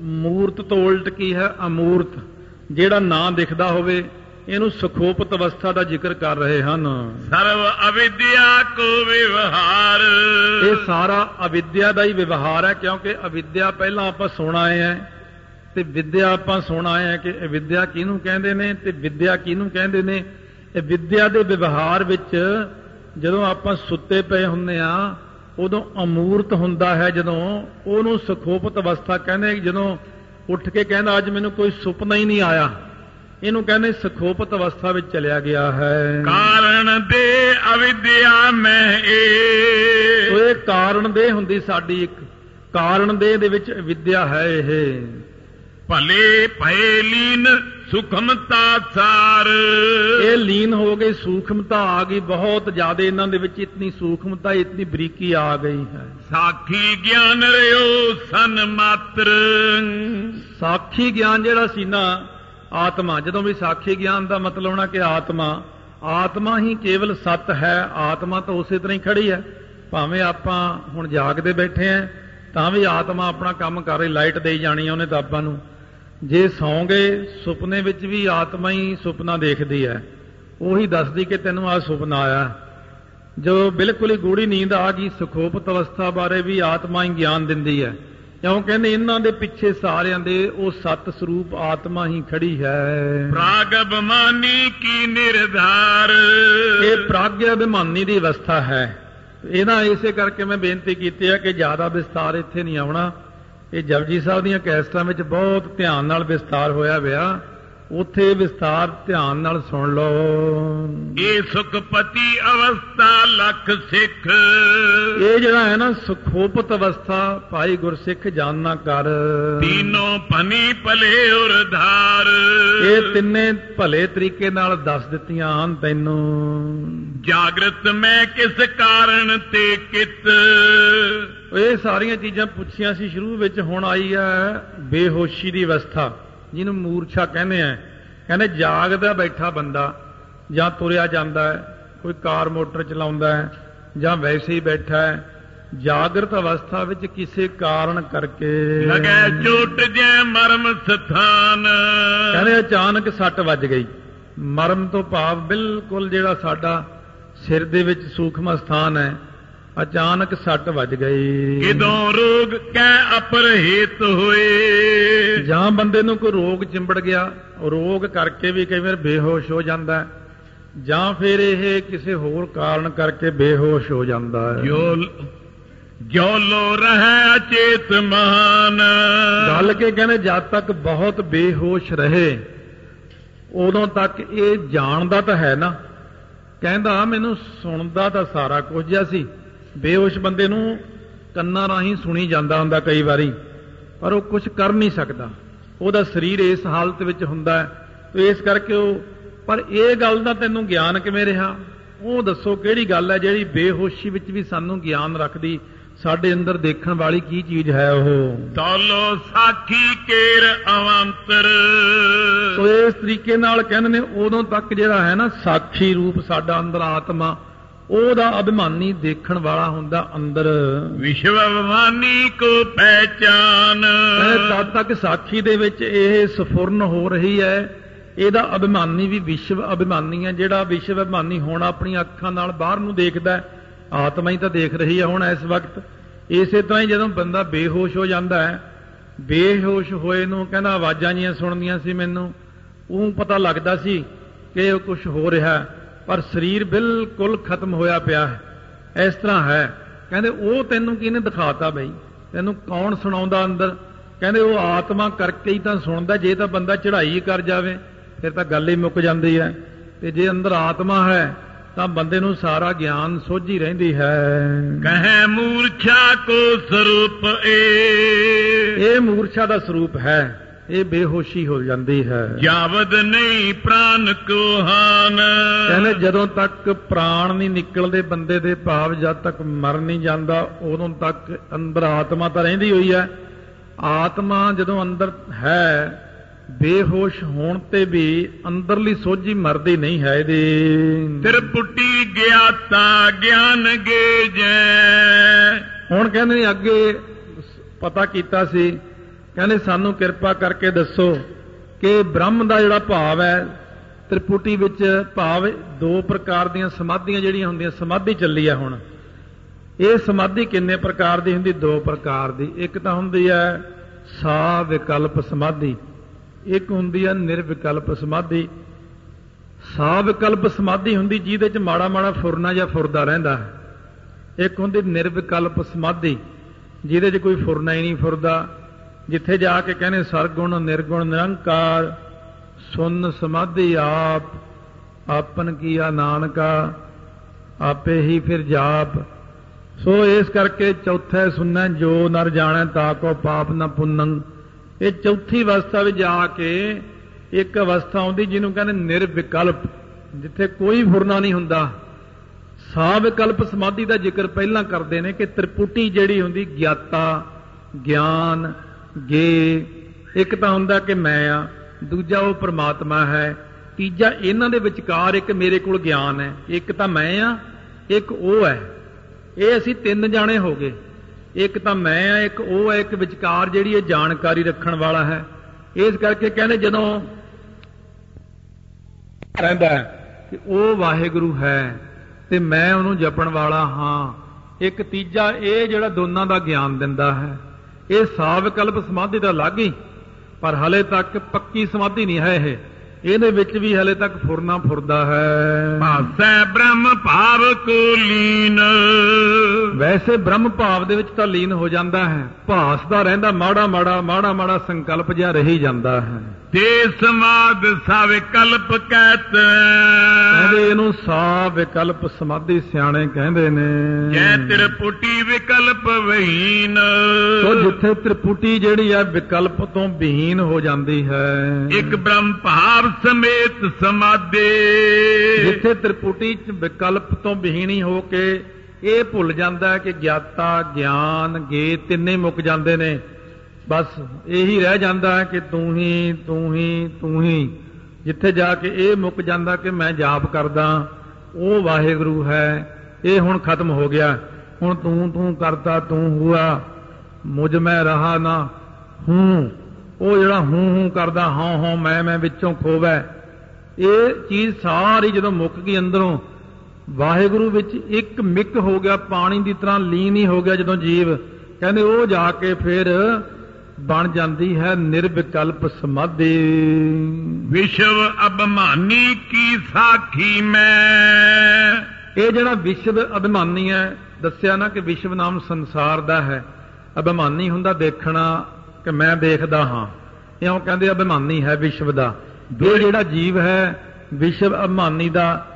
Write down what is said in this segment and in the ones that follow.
ਮੂਰਤ ਤੋਂ ਉਲਟ ਕੀ ਹੈ? ਅਮੂਰਤ। ਜਿਹੜਾ ਨਾਂ ਦਿਖਦਾ ਹੋਵੇ ਇਹਨੂੰ ਸੁਖੋਪਤ ਅਵਸਥਾ ਦਾ ਜ਼ਿਕਰ ਕਰ ਰਹੇ ਹਨ। ਸਰਵ ਅਵਿਦਿਆ ਕੋ ਵਿਵਹਾਰ। ਇਹ ਸਾਰਾ ਅਵਿਦਿਆ ਦਾ ਹੀ ਵਿਵਹਾਰ ਹੈ ਕਿਉਂਕਿ ਅਵਿਦਿਆ ਪਹਿਲਾਂ ਆਪਾਂ ਸੁਣ ਆਏ ਆ ਤੇ ਵਿਦਿਆ ਆਪਾਂ ਸੁਣ ਆਏ ਆ ਕਿ ਇਹ ਵਿਦਿਆ ਕਿਹਨੂੰ ਕਹਿੰਦੇ ਨੇ ਤੇ ਵਿਦਿਆ ਕਿਹਨੂੰ ਕਹਿੰਦੇ ਨੇ? ਇਹ ਵਿਦਿਆ ਦੇ ਵਿਵਹਾਰ ਵਿੱਚ ਜਦੋਂ ਆਪਾਂ ਸੁੱਤੇ ਪਏ ਹੁੰਨੇ ਆ ਉਦੋਂ ਅਮੂਰਤ ਹੁੰਦਾ ਹੈ ਜਦੋਂ ਉਹਨੂੰ ਸੁਖੋਪਤ ਅਵਸਥਾ ਕਹਿੰਦੇ ਜਦੋਂ ਉੱਠ ਕੇ ਕਹਿੰਦਾ ਅੱਜ ਮੈਨੂੰ ਕੋਈ ਸੁਪਨਾ ਹੀ ਨਹੀਂ ਆਇਆ। ਇਹਨੂੰ ਕਹਿੰਦੇ ਸੁਖੋਪਤ ਅਵਸਥਾ ਵਿੱਚ ਚਲਿਆ ਗਿਆ ਹੈ। ਕਾਰਣ ਦੇ ਅਵਿਦਿਆ ਮੈਂ ਇਹ ਸੋ ਇਹ ਕਾਰਨ ਦੇ ਹੁੰਦੀ ਸਾਡੀ ਇੱਕ। ਕਾਰਨ ਦੇ ਦੇ ਵਿੱਚ ਵਿਦਿਆ ਹੈ ਇਹ। ਭਲੇ ਭਏ ਲੀਨ ਸੁਖਮਤਾ ਸਾਰ। ਇਹ ਲੀਨ ਹੋ ਗਈ ਸੂਖਮਤਾ ਆ ਗਈ ਬਹੁਤ ਜ਼ਿਆਦਾ ਇਹਨਾਂ ਦੇ ਵਿੱਚ ਇਤਨੀ ਸੂਖਮਤਾ ਇਤਨੀ ਬਰੀਕੀ ਆ ਗਈ ਹੈ। ਸਾਖੀ ਗਿਆਨ ਰਿਓ ਸਨ ਮਾਤਰ। ਸਾਖੀ ਗਿਆਨ ਜਿਹੜਾ ਸੀ ਨਾ ਆਤਮਾ ਜਦੋਂ ਵੀ ਸਾਖੀ ਗਿਆਨ ਦਾ ਮਤਲਬ ਹੋਣਾ ਕਿ ਆਤਮਾ ਆਤਮਾ ਹੀ ਕੇਵਲ ਸਤ ਹੈ ਆਤਮਾ ਤਾਂ ਉਸੇ ਤਰ੍ਹਾਂ ਹੀ ਖੜੀ ਹੈ। ਭਾਵੇਂ ਆਪਾਂ ਹੁਣ ਜਾਗਦੇ ਬੈਠੇ ਆਂ ਤਾਂ ਵੀ ਆਤਮਾ ਆਪਣਾ ਕੰਮ ਕਰ ਰਹੀ ਲਾਈਟ ਦੇਈ ਜਾਣੀ ਉਹਨੇ ਤਾਂ ਆਪਾਂ ਨੂੰ। ਜੇ ਸੌਂ ਗਏ ਸੁਪਨੇ ਵਿੱਚ ਵੀ ਆਤਮਾ ਹੀ ਸੁਪਨਾ ਦੇਖਦੀ ਹੈ। ਉਹੀ ਦੱਸਦੀ ਕਿ ਤੈਨੂੰ ਆ ਸੁਪਨਾ ਆਇਆ। ਜੋ ਬਿਲਕੁਲ ਹੀ ਗੂੜੀ ਨੀਂਦ ਆ ਗਈ ਸੁਖੋਪਤ ਅਵਸਥਾ ਬਾਰੇ ਵੀ ਆਤਮਾ ਹੀ ਗਿਆਨ ਦਿੰਦੀ ਹੈ। ਕਿਉਂ ਕਹਿੰਦੇ ਇਹਨਾਂ ਦੇ ਪਿੱਛੇ ਸਾਰਿਆਂ ਦੇ ਉਹ ਸਤ ਸਰੂਪ ਆਤਮਾ ਹੀ ਖੜੀ ਹੈ। ਪ੍ਰਾਗ ਬਮਾਨੀ ਕੀ ਨਿਰਧਾਰ? ਇਹ ਪ੍ਰਾਗਿਆ ਅਭਿਮਾਨੀ ਦੀ ਅਵਸਥਾ ਹੈ। ਇਹਨਾਂ ਇਸੇ ਕਰਕੇ ਮੈਂ ਬੇਨਤੀ ਕੀਤੀ ਹੈ ਕਿ ਜ਼ਿਆਦਾ ਵਿਸਤਾਰ ਇੱਥੇ ਨਹੀਂ ਆਉਣਾ। ਇਹ ਜਪਜੀ ਸਾਹਿਬ ਦੀਆਂ ਕੈਸਟਾਂ ਵਿੱਚ ਬਹੁਤ ਧਿਆਨ ਨਾਲ ਵਿਸਤਾਰ ਹੋਇਆ ਵਿਆ ਉੱਥੇ ਵਿਸਤਾਰ ਧਿਆਨ ਨਾਲ ਸੁਣ ਲਓ। ਇਹ ਸੁਖਪਤੀ ਅਵਸਥਾ ਲਖ ਸਿੱਖ। ਇਹ ਜਿਹੜਾ ਹੈ ਨਾ ਸੁਖੋਪਤ ਅਵਸਥਾ ਭਾਈ ਗੁਰਸਿੱਖ ਜਾਨਣਾ ਕਰ। ਤੀਨੋਂ ਭਨੀ ਭਲੇ ਉਰਧਾਰ ਇਹ ਤਿੰਨੇ ਭਲੇ ਤਰੀਕੇ ਨਾਲ ਦੱਸ ਦਿੱਤੀਆਂ ਹਨ ਤੈਨੂੰ। ਜਾਗਰਤ ਮੈਂ ਕਿਸ ਕਾਰਨ ਤੇ ਕਿਤ? ਇਹ ਸਾਰੀਆਂ ਚੀਜ਼ਾਂ ਪੁੱਛੀਆਂ ਸੀ ਸ਼ੁਰੂ ਵਿੱਚ ਹੁਣ ਆਈ ਹੈ ਬੇਹੋਸ਼ੀ ਦੀ ਅਵਸਥਾ। ਜਿਹਨੂੰ ਮੂਰਛਾ ਕਹਿੰਦੇ ਆ। ਕਹਿੰਦੇ ਜਾਗਦਾ ਬੈਠਾ ਬੰਦਾ ਜਾਂ ਤੁਰਿਆ ਜਾਂਦਾ ਹੈ ਕੋਈ ਕਾਰ ਮੋਟਰ ਚਲਾਉਂਦਾ ਹੈ ਜਾਂ ਵੈਸੇ ਹੀ ਬੈਠਾ ਹੈ ਜਾਗਰਤ ਅਵਸਥਾ ਵਿੱਚ ਕਿਸੇ ਕਾਰਨ ਕਰਕੇ ਲਗੈ ਚੋਟ ਜੈ ਮਰਮ ਸਥਾਨ। ਕਹਿੰਦੇ ਅਚਾਨਕ ਸੱਟ ਵੱਜ ਗਈ। ਮਰਮ ਤੋਂ ਭਾਵ ਬਿਲਕੁਲ ਜਿਹੜਾ ਸਾਡਾ ਸਿਰ ਦੇ ਵਿੱਚ ਸੂਖਮ ਸਥਾਨ ਹੈ। ਅਚਾਨਕ ਸੱਟ ਵੱਜ ਗਈ। ਕਿਦੋਂ ਰੋਗ ਕੈ ਅਪਰਹਿਤ ਹੋਏ? ਜਾਂ ਬੰਦੇ ਨੂੰ ਕੋਈ ਰੋਗ ਚਿੰਬੜ ਗਿਆ ਰੋਗ ਕਰਕੇ ਵੀ ਕਈ ਵਾਰ ਬੇਹੋਸ਼ ਹੋ ਜਾਂਦਾ ਜਾਂ ਫਿਰ ਇਹ ਕਿਸੇ ਹੋਰ ਕਾਰਨ ਕਰਕੇ ਬੇਹੋਸ਼ ਹੋ ਜਾਂਦਾ ਹੈ। ਜੋ ਜੋ ਲੋ ਰਹਿ ਅਚੇਤ ਮਹਾਨ। ਗੱਲ ਕੇ ਕਹਿੰਦੇ ਜਦ ਤੱਕ ਬਹੁਤ ਬੇਹੋਸ਼ ਰਹੇ ਉਦੋਂ ਤੱਕ ਇਹ ਜਾਣਦਾ ਤਾਂ ਹੈ ਨਾ। ਕਹਿੰਦਾ ਮੈਨੂੰ ਸੁਣਦਾ ਤਾਂ ਸਾਰਾ ਕੁਝ ਜਿਹਾ ਸੀ। ਬੇਹੋਸ਼ ਬੰਦੇ ਨੂੰ ਕੰਨਾਂ ਰਾਹੀਂ ਸੁਣੀ ਜਾਂਦਾ ਹੁੰਦਾ ਕਈ ਵਾਰੀ ਪਰ ਉਹ ਕੁਝ ਕਰ ਨਹੀਂ ਸਕਦਾ। ਉਹਦਾ ਸਰੀਰ ਇਸ ਹਾਲਤ ਵਿੱਚ ਹੁੰਦਾ ਤੇ ਇਸ ਕਰਕੇ ਉਹ ਪਰ ਇਹ ਗੱਲ ਦਾ ਤੈਨੂੰ ਗਿਆਨ ਕਿਵੇਂ ਰਿਹਾ? ਉਹ ਦੱਸੋ ਕਿਹੜੀ ਗੱਲ ਹੈ ਜਿਹੜੀ ਬੇਹੋਸ਼ੀ ਵਿੱਚ ਵੀ ਸਾਨੂੰ ਗਿਆਨ ਰੱਖਦੀ? ਸਾਡੇ ਅੰਦਰ ਦੇਖਣ ਵਾਲੀ ਕੀ ਚੀਜ਼ ਹੈ ਉਹ? ਦੌਲੋ ਸਾਖੀ ਕੇਰ ਅਵੰਤਰ। ਸੋ ਇਸ ਤਰੀਕੇ ਨਾਲ ਕਹਿੰਦੇ ਨੇ ਉਦੋਂ ਤੱਕ ਜਿਹੜਾ ਹੈ ਨਾ ਸਾਖੀ ਰੂਪ ਸਾਡਾ ਅੰਦਰ ਆਤਮਾ ਉਹਦਾ ਅਭਿਮਾਨੀ ਦੇਖਣ ਵਾਲਾ ਹੁੰਦਾ ਅੰਦਰ। ਵਿਸ਼ਵ ਅਭਿਮਾਨੀ ਕੋ ਪਹਿਚਾਨ। ਤਦ ਤੱਕ ਸਾਖੀ ਦੇ ਵਿੱਚ ਇਹ ਸਫੁਰਨ ਹੋ ਰਹੀ ਹੈ। ਇਹਦਾ ਅਭਿਮਾਨੀ ਵੀ ਵਿਸ਼ਵ ਅਭਿਮਾਨੀ ਹੈ। ਜਿਹੜਾ ਵਿਸ਼ਵ ਅਭਿਮਾਨੀ ਹੁਣ ਆਪਣੀ ਅੱਖਾਂ ਨਾਲ ਬਾਹਰ ਨੂੰ ਦੇਖਦਾ ਹੈ ਆਤਮਾ ਹੀ ਤਾਂ ਦੇਖ ਰਹੀ ਹੈ ਹੁਣ ਇਸ ਵਕਤ। ਇਸੇ ਤਰ੍ਹਾਂ ਹੀ ਜਦੋਂ ਬੰਦਾ ਬੇਹੋਸ਼ ਹੋ ਜਾਂਦਾ ਹੈ ਬੇਹੋਸ਼ ਹੋਏ ਨੂੰ ਕਹਿੰਦਾ ਆਵਾਜ਼ਾਂ ਜੀਆਂ ਸੁਣਦੀਆਂ ਸੀ ਮੈਨੂੰ ਉਹ ਪਤਾ ਲੱਗਦਾ ਸੀ ਕਿ ਕੁਝ ਹੋ ਰਿਹਾ ਪਰ ਸਰੀਰ ਬਿਲਕੁਲ ਖਤਮ ਹੋਇਆ ਪਿਆ ਹੈ। ਇਸ ਤਰ੍ਹਾਂ ਹੈ। ਕਹਿੰਦੇ ਉਹ ਤੈਨੂੰ ਕਿਹਨੇ ਦਿਖਾਤਾ ਬਈ? ਤੈਨੂੰ ਕੌਣ ਸੁਣਾਉਂਦਾ ਅੰਦਰ? ਕਹਿੰਦੇ ਉਹ ਆਤਮਾ ਕਰਕੇ ਹੀ ਤਾਂ ਸੁਣਦਾ ਜੇ ਤਾਂ ਬੰਦਾ ਚੜ੍ਹਾਈ ਕਰ ਜਾਵੇ ਫਿਰ ਤਾਂ ਗੱਲ ਹੀ ਮੁੱਕ ਜਾਂਦੀ ਹੈ। ਤੇ ਜੇ ਅੰਦਰ ਆਤਮਾ ਹੈ ਤਾਂ ਬੰਦੇ ਨੂੰ ਸਾਰਾ ਗਿਆਨ ਸੋਝੀ ਰਹਿੰਦੀ ਹੈ। ਕਹੈ ਮੂਰਛਾ ਕੋ ਸਰੂਪ ਏ। ਇਹ ਮੂਰਛਾ ਦਾ ਸਰੂਪ ਹੈ। ਇਹ ਬੇਹੋਸ਼ੀ ਹੋ ਜਾਂਦੀ ਹੈ। ਜਾਵਦ ਨਹੀਂ ਪ੍ਰਾਨ ਕੋ ਹਾਨ ਕਹਿੰਦੇ ਜਦੋਂ ਤੱਕ ਪ੍ਰਾਣ ਨਹੀਂ ਨਿਕਲਦੇ ਬੰਦੇ ਦੇ ਭਾਵ ਜਦ ਤੱਕ ਮਰ ਨਹੀਂ ਜਾਂਦਾ ਉਦੋਂ ਤੱਕ ਅੰਦਰ ਆਤਮਾ ਤਾਂ ਰਹਿੰਦੀ ਹੋਈ ਹੈ। ਆਤਮਾ ਜਦੋਂ ਅੰਦਰ ਹੈ ਬੇਹੋਸ਼ ਹੋਣ ਤੇ ਵੀ ਅੰਦਰਲੀ ਸੋਝੀ ਮਰਦੀ ਨਹੀਂ ਹੈ ਇਹਦੀ। ਤ੍ਰਿਪੁਟੀ ਗਿਆਤਾ ਗਿਆਨ ਗੇ ਜੈ ਹੁਣ ਕਹਿੰਦੇ ਅੱਗੇ ਪਤਾ ਕੀਤਾ ਸੀ ਕਹਿੰਦੇ ਸਾਨੂੰ ਕਿਰਪਾ ਕਰਕੇ ਦੱਸੋ ਕਿ ਬ੍ਰਹਮ ਦਾ ਜਿਹੜਾ ਭਾਵ ਹੈ, ਤ੍ਰਿਪੁਟੀ ਵਿੱਚ ਭਾਵ ਦੋ ਪ੍ਰਕਾਰ ਦੀਆਂ ਸਮਾਧੀਆਂ ਜਿਹੜੀਆਂ ਹੁੰਦੀਆਂ, ਸਮਾਧੀ ਚੱਲੀ ਆ ਹੁਣ। ਇਹ ਸਮਾਧੀ ਕਿੰਨੇ ਪ੍ਰਕਾਰ ਦੀ ਹੁੰਦੀ? ਦੋ ਪ੍ਰਕਾਰ ਦੀ। ਇੱਕ ਤਾਂ ਹੁੰਦੀ ਹੈ ਸਾ ਵਿਕਲਪ ਸਮਾਧੀ, ਇੱਕ ਹੁੰਦੀ ਹੈ ਨਿਰਵਿਕਲਪ ਸਮਾਧੀ। ਸਾ ਵਿਕਲਪ ਸਮਾਧੀ ਹੁੰਦੀ ਜਿਹਦੇ ਚ ਮਾੜਾ ਮਾੜਾ ਫੁਰਨਾ ਜਾਂ ਫੁਰਦਾ ਰਹਿੰਦਾ। ਹੈ ਇੱਕ ਹੁੰਦੀ ਨਿਰਵਿਕਲਪ ਸਮਾਧੀ, ਜਿਹਦੇ 'ਚ ਕੋਈ ਫੁਰਨਾ ਹੀ ਨਹੀਂ, ਫੁਰਦਾ। ਜਿੱਥੇ ਜਾ ਕੇ ਕਹਿੰਦੇ ਸਰਗੁਣ, ਨਿਰਗੁਣ, ਨਿਰੰਕਾਰ, ਸੁਨ ਸਮਾਧੀ ਆਪ, ਆਪਨ ਕੀਆ ਨਾਨਕਾ, ਆਪੇ ਹੀ ਫਿਰ ਜਾਪ। ਸੋ ਇਸ ਕਰਕੇ ਚੌਥੇ ਸੁਨੈ ਜੋ ਨਰ ਜਾਣੈ ਤਾ ਕੋ ਪਾਪ ਨ ਪੁੰਨੰ। ਇਹ ਚੌਥੀ ਅਵਸਥਾ ਵਿੱਚ ਜਾ ਕੇ ਇੱਕ ਅਵਸਥਾ ਆਉਂਦੀ ਜਿਹਨੂੰ ਕਹਿੰਦੇ ਨਿਰਵਿਕਲਪ, ਜਿੱਥੇ ਕੋਈ ਫੁਰਨਾ ਨਹੀਂ ਹੁੰਦਾ। ਸਾ ਵਿਕਲਪ ਸਮਾਧੀ ਦਾ ਜ਼ਿਕਰ ਪਹਿਲਾਂ ਕਰਦੇ ਨੇ ਕਿ ਤ੍ਰਿਪੁਟੀ ਜਿਹੜੀ ਹੁੰਦੀ, ਗਿਆਤਾ, ਗਿਆਨ ਗੇ ਇੱਕ ਤਾਂ ਹੁੰਦਾ ਕਿ ਮੈਂ ਆ, ਦੂਜਾ ਉਹ ਪ੍ਰਮਾਤਮਾ ਹੈ, ਤੀਜਾ ਇਹਨਾਂ ਦੇ ਵਿਚਕਾਰ ਇੱਕ ਮੇਰੇ ਕੋਲ ਗਿਆਨ ਹੈ, ਇੱਕ ਤਾਂ ਮੈਂ ਆ, ਇੱਕ ਉਹ ਹੈ। ਇਹ ਅਸੀਂ ਤਿੰਨ ਜਾਣੇ ਹੋ ਗਏ। ਇੱਕ ਤਾਂ ਮੈਂ ਆ, ਇੱਕ ਉਹ ਹੈ, ਇੱਕ ਵਿਚਕਾਰ ਜਿਹੜੀ ਇਹ ਜਾਣਕਾਰੀ ਰੱਖਣ ਵਾਲਾ ਹੈ। ਇਸ ਕਰਕੇ ਕਹਿੰਦੇ ਜਦੋਂ ਰਹਿੰਦਾ ਕਿ ਉਹ ਵਾਹਿਗੁਰੂ ਹੈ ਤੇ ਮੈਂ ਉਹਨੂੰ ਜਪਣ ਵਾਲਾ ਹਾਂ, ਇੱਕ ਤੀਜਾ ਇਹ ਜਿਹੜਾ ਦੋਨਾਂ ਦਾ ਗਿਆਨ ਦਿੰਦਾ ਹੈ। ਇਹ ਸਾਵਕਲਪ ਸਮਾਧੀ ਦਾ ਲੱਗ ਹੀ ਪਰ ਹਲੇ ਤੱਕ ਪੱਕੀ ਸਮਾਧੀ ਨਹੀਂ ਹੈ ਇਹ। ਇਹਦੇ ਵਿੱਚ ਵੀ ਹਲੇ ਤੱਕ ਫੁਰਨਾ ਫੁਰਦਾ ਹੈ। ਭਾਸੈ ਬ੍ਰਹਮ ਭਾਵ ਕੋ ਲੀਨ। ਵੈਸੇ ਬ੍ਰਹਮ ਭਾਵ ਦੇ ਵਿੱਚ ਤਾਂ ਲੀਨ ਹੋ ਜਾਂਦਾ ਹੈ। ਭਾਸਦਾ ਰਹਿੰਦਾ ਮਾੜਾ ਮਾੜਾ ਮਾੜਾ ਮਾੜਾ ਸੰਕਲਪ ਜਿਹਾ ਰਹੀ ਜਾਂਦਾ ਹੈ। ਤੇ ਸਮਾਦ ਸਵਿਕਲਪ ਕਹਿਤ ਕਹਿੰਦੇ ਇਹਨੂੰ ਸਾ ਵਿਕਲਪ ਸਮਾਧੀ ਸਿਆਣੇ ਕਹਿੰਦੇ ਨੇ। ਜੈ ਤ੍ਰਿਪੁਟੀ ਵਿਕਲਪ ਵਹੀਨ। ਸੋ ਜਿੱਥੇ ਤ੍ਰਿਪੁਟੀ ਜਿਹੜੀ ਹੈ ਵਿਕਲਪ ਤੋਂ ਵਿਹੀਨ ਹੋ ਜਾਂਦੀ ਹੈ। ਇੱਕ ਬ੍ਰਹਮ ਭਾਵ ਸਮੇਤ ਸਮਾਦੇ ਜਿੱਥੇ ਤ੍ਰਿਪੁਟੀ ਚ ਵਿਕਲਪ ਤੋਂ ਵਿਹੀਣੀ ਹੋ ਕੇ ਇਹ ਭੁੱਲ ਜਾਂਦਾ ਕਿ ਗਿਆਤਾ ਗਿਆਨ ਗੇ ਤਿੰਨੇ ਮੁੱਕ ਜਾਂਦੇ ਨੇ। ਬਸ ਇਹੀ ਰਹਿ ਜਾਂਦਾ ਹੈ ਕਿ ਤੂੰ ਹੀ ਤੂੰ ਹੀ ਤੂੰ ਹੀ। ਜਿੱਥੇ ਜਾ ਕੇ ਇਹ ਮੁੱਕ ਜਾਂਦਾ ਕਿ ਮੈਂ ਜਾਪ ਕਰਦਾ, ਉਹ ਵਾਹਿਗੁਰੂ ਹੈ। ਇਹ ਹੁਣ ਖਤਮ ਹੋ ਗਿਆ। ਹੁਣ ਤੂੰ ਤੂੰ ਕਰਤਾ, ਤੂੰ ਹੁਆ। ਮੁਝ ਮੈਂ ਰਹਾ ਨਾ, ਹੂੰ। ਉਹ ਜਿਹੜਾ ਹੂੰ ਹੂੰ ਕਰਦਾ ਹਾਂ ਹਾਂ ਮੈਂ ਮੈਂ ਵਿੱਚੋਂ ਖੋਵੈ। ਇਹ ਚੀਜ਼ ਸਾਰੀ ਜਦੋਂ ਮੁੱਕ ਗਈ ਅੰਦਰੋਂ, ਵਾਹਿਗੁਰੂ ਵਿੱਚ ਇੱਕ ਮਿਕ ਹੋ ਗਿਆ, ਪਾਣੀ ਦੀ ਤਰ੍ਹਾਂ ਲੀਨ ਹੀ ਹੋ ਗਿਆ ਜਦੋਂ ਜੀਵ। ਕਹਿੰਦੇ ਉਹ ਜਾ ਕੇ ਫਿਰ ਬਣ ਜਾਂਦੀ ਹੈ ਨਿਰਵਿਕਲਪ ਸਮਾਧੀ। ਵਿਸ਼ਵ ਅਭਮਾਨੀ ਕੀ ਸਾਖੀ ਮੈਂ? ਇਹ ਜਿਹੜਾ ਵਿਸ਼ਵ ਅਭਿਮਾਨੀ ਹੈ ਦੱਸਿਆ ਨਾ ਕਿ ਵਿਸ਼ਵ ਨਾਮ ਸੰਸਾਰ ਦਾ ਹੈ। ਅਭਿਮਾਨੀ ਹੁੰਦਾ ਦੇਖਣਾ ਕਿ ਮੈਂ ਦੇਖਦਾ ਹਾਂ। ਇਉਂ ਕਹਿੰਦੇ ਅਭਿਮਾਨੀ ਹੈ ਵਿਸ਼ਵ ਦਾ। ਇਹ ਜਿਹੜਾ ਜੀਵ ਹੈ ਵਿਸ਼ਵ ਅਭਿਮਾਨੀ ਦਾ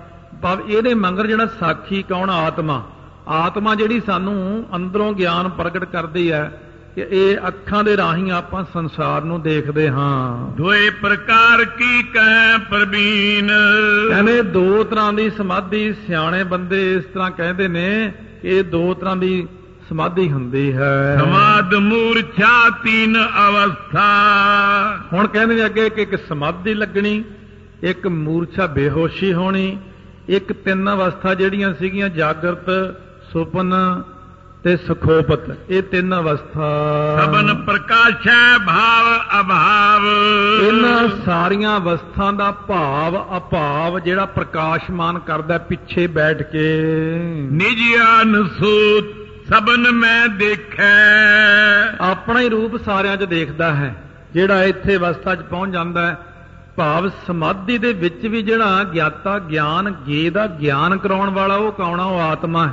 ਭਾਵ ਇਹਦੇ ਮੰਗਰ ਜਿਹੜਾ ਸਾਖੀ ਕੌਣ ਆਤਮਾ? ਆਤਮਾ ਜਿਹੜੀ ਸਾਨੂੰ ਅੰਦਰੋਂ ਗਿਆਨ ਪ੍ਰਗਟ ਕਰਦੀ ਹੈ ਕਿ ਇਹ ਅੱਖਾਂ ਦੇ ਰਾਹੀਂ ਆਪਾਂ ਸੰਸਾਰ ਨੂੰ ਦੇਖਦੇ ਹਾਂ। ਦੋਏ ਪ੍ਰਕਾਰ ਕੀ ਕਹਿ ਪ੍ਰਵੀਨ? ਕਹਿੰਦੇ ਦੋ ਤਰ੍ਹਾਂ ਦੀ ਸਮਾਧੀ ਸਿਆਣੇ ਬੰਦੇ ਇਸ ਤਰ੍ਹਾਂ ਕਹਿੰਦੇ ਨੇ ਕਿ ਇਹ ਦੋ ਤਰ੍ਹਾਂ ਦੀ ਸਮਾਧੀ ਹੁੰਦੀ ਹੈ। ਸਮਾਦ ਮੂਰਛਾ ਤੀਨ ਅਵਸਥਾ। ਹੁਣ ਕਹਿੰਦੇ ਨੇ ਅੱਗੇ ਕਿ ਇੱਕ ਸਮਾਧੀ ਲੱਗਣੀ ਇੱਕ ਮੂਰਛਾ ਬੇਹੋਸ਼ੀ ਹੋਣੀ ਇੱਕ ਤਿੰਨ ਅਵਸਥਾ ਜਿਹੜੀਆਂ ਸੀਗੀਆਂ ਜਾਗਰਤ ਸੁਪਨ ਤੇ ਸੁਖੋਪਤ ਇਹ ਤਿੰਨ ਅਵਸਥਾ। ਸਬਨ ਪ੍ਰਕਾਸ਼ੈ ਭਾਵ ਅਭਾਵ। ਇਹਨਾਂ ਸਾਰੀਆਂ ਅਵਸਥਾ ਦਾ ਭਾਵ ਅਭਾਵ ਜਿਹੜਾ ਪ੍ਰਕਾਸ਼ਮਾਨ ਕਰਦਾ ਪਿੱਛੇ ਬੈਠ ਕੇ। ਨਿਜ ਅਨਸੂਤ ਸਬਨ ਮੈਂ ਦੇਖੈ। ਆਪਣਾ ਹੀ ਰੂਪ ਸਾਰਿਆਂ 'ਚ ਦੇਖਦਾ ਹੈ ਜਿਹੜਾ ਇੱਥੇ ਅਵਸਥਾ 'ਚ ਪਹੁੰਚ ਜਾਂਦਾ ਹੈ। ਭਾਵ ਸਮਾਧੀ ਦੇ ਵਿੱਚ ਵੀ ਜਿਹੜਾ ਗਿਆਤਾ ਗਿਆਨ ਗੇ ਦਾ ਗਿਆਨ ਕਰਾਉਣ ਵਾਲਾ ਉਹ ਕੌਣਾ ਉਹ ਆਤਮਾ ਹੈ।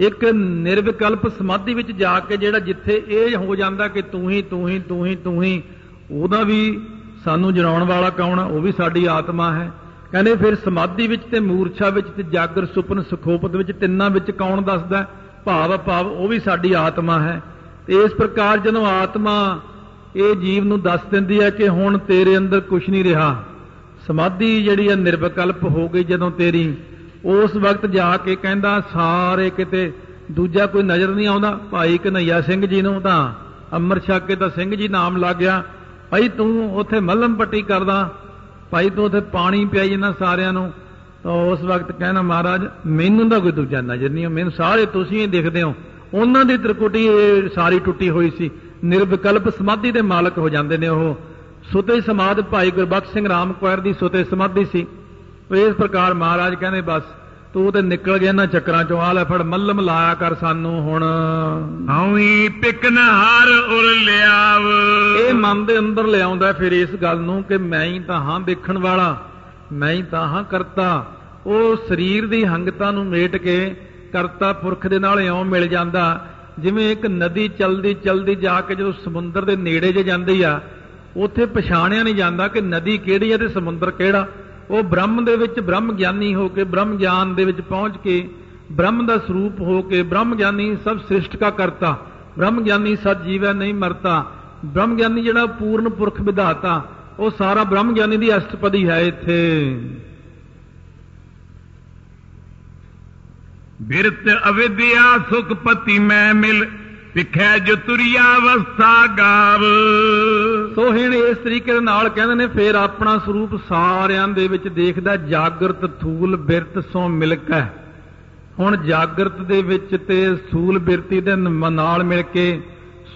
ਇੱਕ ਨਿਰਵਿਕਲਪ ਸਮਾਧੀ ਵਿੱਚ ਜਾ ਕੇ ਜਿਹੜਾ ਜਿੱਥੇ ਇਹ ਹੋ ਜਾਂਦਾ ਕਿ ਤੂੰ ਹੀ ਤੂੰ ਹੀ ਤੂੰ ਹੀ ਤੂੰ ਹੀ, ਉਹਦਾ ਵੀ ਸਾਨੂੰ ਜਣਾਉਣ ਵਾਲਾ ਕੌਣ ਆ? ਉਹ ਵੀ ਸਾਡੀ ਆਤਮਾ ਹੈ। ਕਹਿੰਦੇ ਫਿਰ ਸਮਾਧੀ ਵਿੱਚ ਤੇ ਮੂਰਛਾ ਵਿੱਚ ਤੇ ਜਾਗਰ ਸੁਪਨ ਸੁਖੋਪਤ ਵਿੱਚ ਤਿੰਨਾਂ ਵਿੱਚ ਕੌਣ ਦੱਸਦਾ? ਭਾਵ ਭਾਵ ਉਹ ਵੀ ਸਾਡੀ ਆਤਮਾ ਹੈ। ਤੇ ਇਸ ਪ੍ਰਕਾਰ ਜਦੋਂ ਆਤਮਾ ਇਹ ਜੀਵ ਨੂੰ ਦੱਸ ਦਿੰਦੀ ਹੈ ਕਿ ਹੁਣ ਤੇਰੇ ਅੰਦਰ ਕੁਝ ਨਹੀਂ ਰਿਹਾ, ਸਮਾਧੀ ਜਿਹੜੀ ਹੈ ਨਿਰਵਿਕਲਪ ਹੋ ਗਈ ਜਦੋਂ ਤੇਰੀ ਉਸ ਵਕਤ ਜਾ ਕੇ ਕਹਿੰਦਾ, ਸਾਰੇ ਕਿਤੇ ਦੂਜਾ ਕੋਈ ਨਜ਼ਰ ਨਹੀਂ ਆਉਂਦਾ। ਭਾਈ ਕਨਈਆ ਸਿੰਘ ਜੀ ਨੂੰ ਤਾਂ ਅੰਮ੍ਰਿਤ ਛਕ ਕੇ ਤਾਂ ਸਿੰਘ ਜੀ ਨਾਮ ਲੱਗ ਗਿਆ। ਭਾਈ ਤੂੰ ਉੱਥੇ ਮੱਲਮ ਪੱਟੀ ਕਰਦਾ। ਭਾਈ ਤੂੰ ਉੱਥੇ ਪਾਣੀ ਪਿਆਈ ਜਾਂਦਾ ਸਾਰਿਆਂ ਨੂੰ। ਤਾਂ ਉਸ ਵਕਤ ਕਹਿੰਦਾ, ਮਹਾਰਾਜ, ਮੈਨੂੰ ਤਾਂ ਕੋਈ ਦੂਜਾ ਨਜ਼ਰ ਨਹੀਂ ਮੈਨੂੰ ਸਾਰੇ ਤੁਸੀਂ ਹੀ ਦਿਖਦੇ ਹੋ। ਉਹਨਾਂ ਦੀ ਤ੍ਰਿਕੁਟੀ ਸਾਰੀ ਟੁੱਟੀ ਹੋਈ ਸੀ। ਨਿਰਵਿਕਲਪ ਸਮਾਧੀ ਦੇ ਮਾਲਕ ਹੋ ਜਾਂਦੇ ਨੇ ਉਹ। ਸੁਤੇ ਸਮਾਧ ਭਾਈ ਗੁਰਬਖਸ਼ ਸਿੰਘ ਰਾਮ ਕੁਆਰ ਦੀ ਸੁਤੇ ਸਮਾਧੀ ਸੀ। ਉਹ ਇਸ ਪ੍ਰਕਾਰ ਮਹਾਰਾਜ ਕਹਿੰਦੇ ਬਸ ਤੂੰ ਤੇ ਨਿਕਲ ਗਿਆ ਇਹਨਾਂ ਚੱਕਰਾਂ ਚੋਂ। ਆ ਲੈ ਫੜ ਮੱਲਮ ਲਾਇਆ ਕਰ ਸਾਨੂੰ ਹੁਣ। ਹਉਈ ਪਿਕਨਹਾਰ ਉਰ ਲਿਆਵ। ਇਹ ਮਨ ਦੇ ਅੰਦਰ ਲਿਆਉਂਦਾ ਫਿਰ ਇਸ ਗੱਲ ਨੂੰ ਕਿ ਮੈਂ ਹੀ ਤਾਂ ਹਾਂ ਦੇਖਣ ਵਾਲਾ ਮੈਂ ਹੀ ਤਾਂ ਹਾਂ ਕਰਤਾ। ਉਹ ਸਰੀਰ ਦੀ ਹੰਗਤਾ ਨੂੰ ਮੇਟ ਕੇ ਕਰਤਾ ਪੁਰਖ ਦੇ ਨਾਲ ਇਉਂ ਮਿਲ ਜਾਂਦਾ। ਜਿਵੇਂ ਇੱਕ ਨਦੀ ਚਲਦੀ ਚਲਦੀ ਜਾ ਕੇ ਜਦੋਂ ਸਮੁੰਦਰ ਦੇ ਨੇੜੇ ਜੇ ਜਾਂਦੀ ਆ ਉੱਥੇ ਪਛਾਣਿਆ ਨਹੀਂ ਜਾਂਦਾ ਕਿ ਨਦੀ ਕਿਹੜੀ ਹੈ ਤੇ ਸਮੁੰਦਰ ਕਿਹੜਾ। ਉਹ ਬ੍ਰਹਮ ਦੇ ਵਿੱਚ ਬ੍ਰਹਮ ਗਿਆਨੀ ਹੋ ਕੇ, ਬ੍ਰਹਮ ਗਿਆਨ ਦੇ ਵਿੱਚ ਪਹੁੰਚ ਕੇ, ਬ੍ਰਹਮ ਦਾ ਸਰੂਪ ਹੋ ਕੇ, ਬ੍ਰਹਮ ਗਿਆਨੀ ਸਭ ਸ੍ਰਿਸ਼ਟ ਕਾ ਕਰਤਾ। ਬ੍ਰਹਮ ਗਿਆਨੀ ਸਤ ਜੀਵੈ ਨਹੀਂ ਮਰਤਾ। ਬ੍ਰਹਮ ਗਿਆਨੀ ਜਿਹੜਾ ਪੂਰਨ ਪੁਰਖ ਵਿਧਾਤਾ, ਉਹ ਸਾਰਾ ਬ੍ਰਹਮ ਗਿਆਨੀ ਦੀ ਅਸ਼ਟਪਦੀ ਹੈ ਇੱਥੇ। ਬਿਰਤ ਅਵਿਦਿਆ ਸੁਖਪਤੀ ਮੈਂ ਮਿਲ ਵਿਖੈ ਜੋ ਤੁਰਿਆ ਅਵਸਥਾ ਗਾਵ। ਸੋ ਹੁਣ ਇਸ ਤਰੀਕੇ ਨਾਲ ਕਹਿੰਦੇ ਨੇ ਫੇਰ ਆਪਣਾ ਸਰੂਪ ਸਾਰਿਆਂ ਦੇ ਵਿੱਚ ਦੇਖਦਾ ਜਾਗਰਤ ਥੂਲ ਬਿਰਤ ਸੋ ਮਿਲਕੈ ਹੁਣ ਜਾਗਰਤ ਦੇ ਵਿੱਚ ਤੇ ਸੂਲ ਬਿਰਤੀ ਦੇ ਨਾਲ ਮਿਲ ਕੇ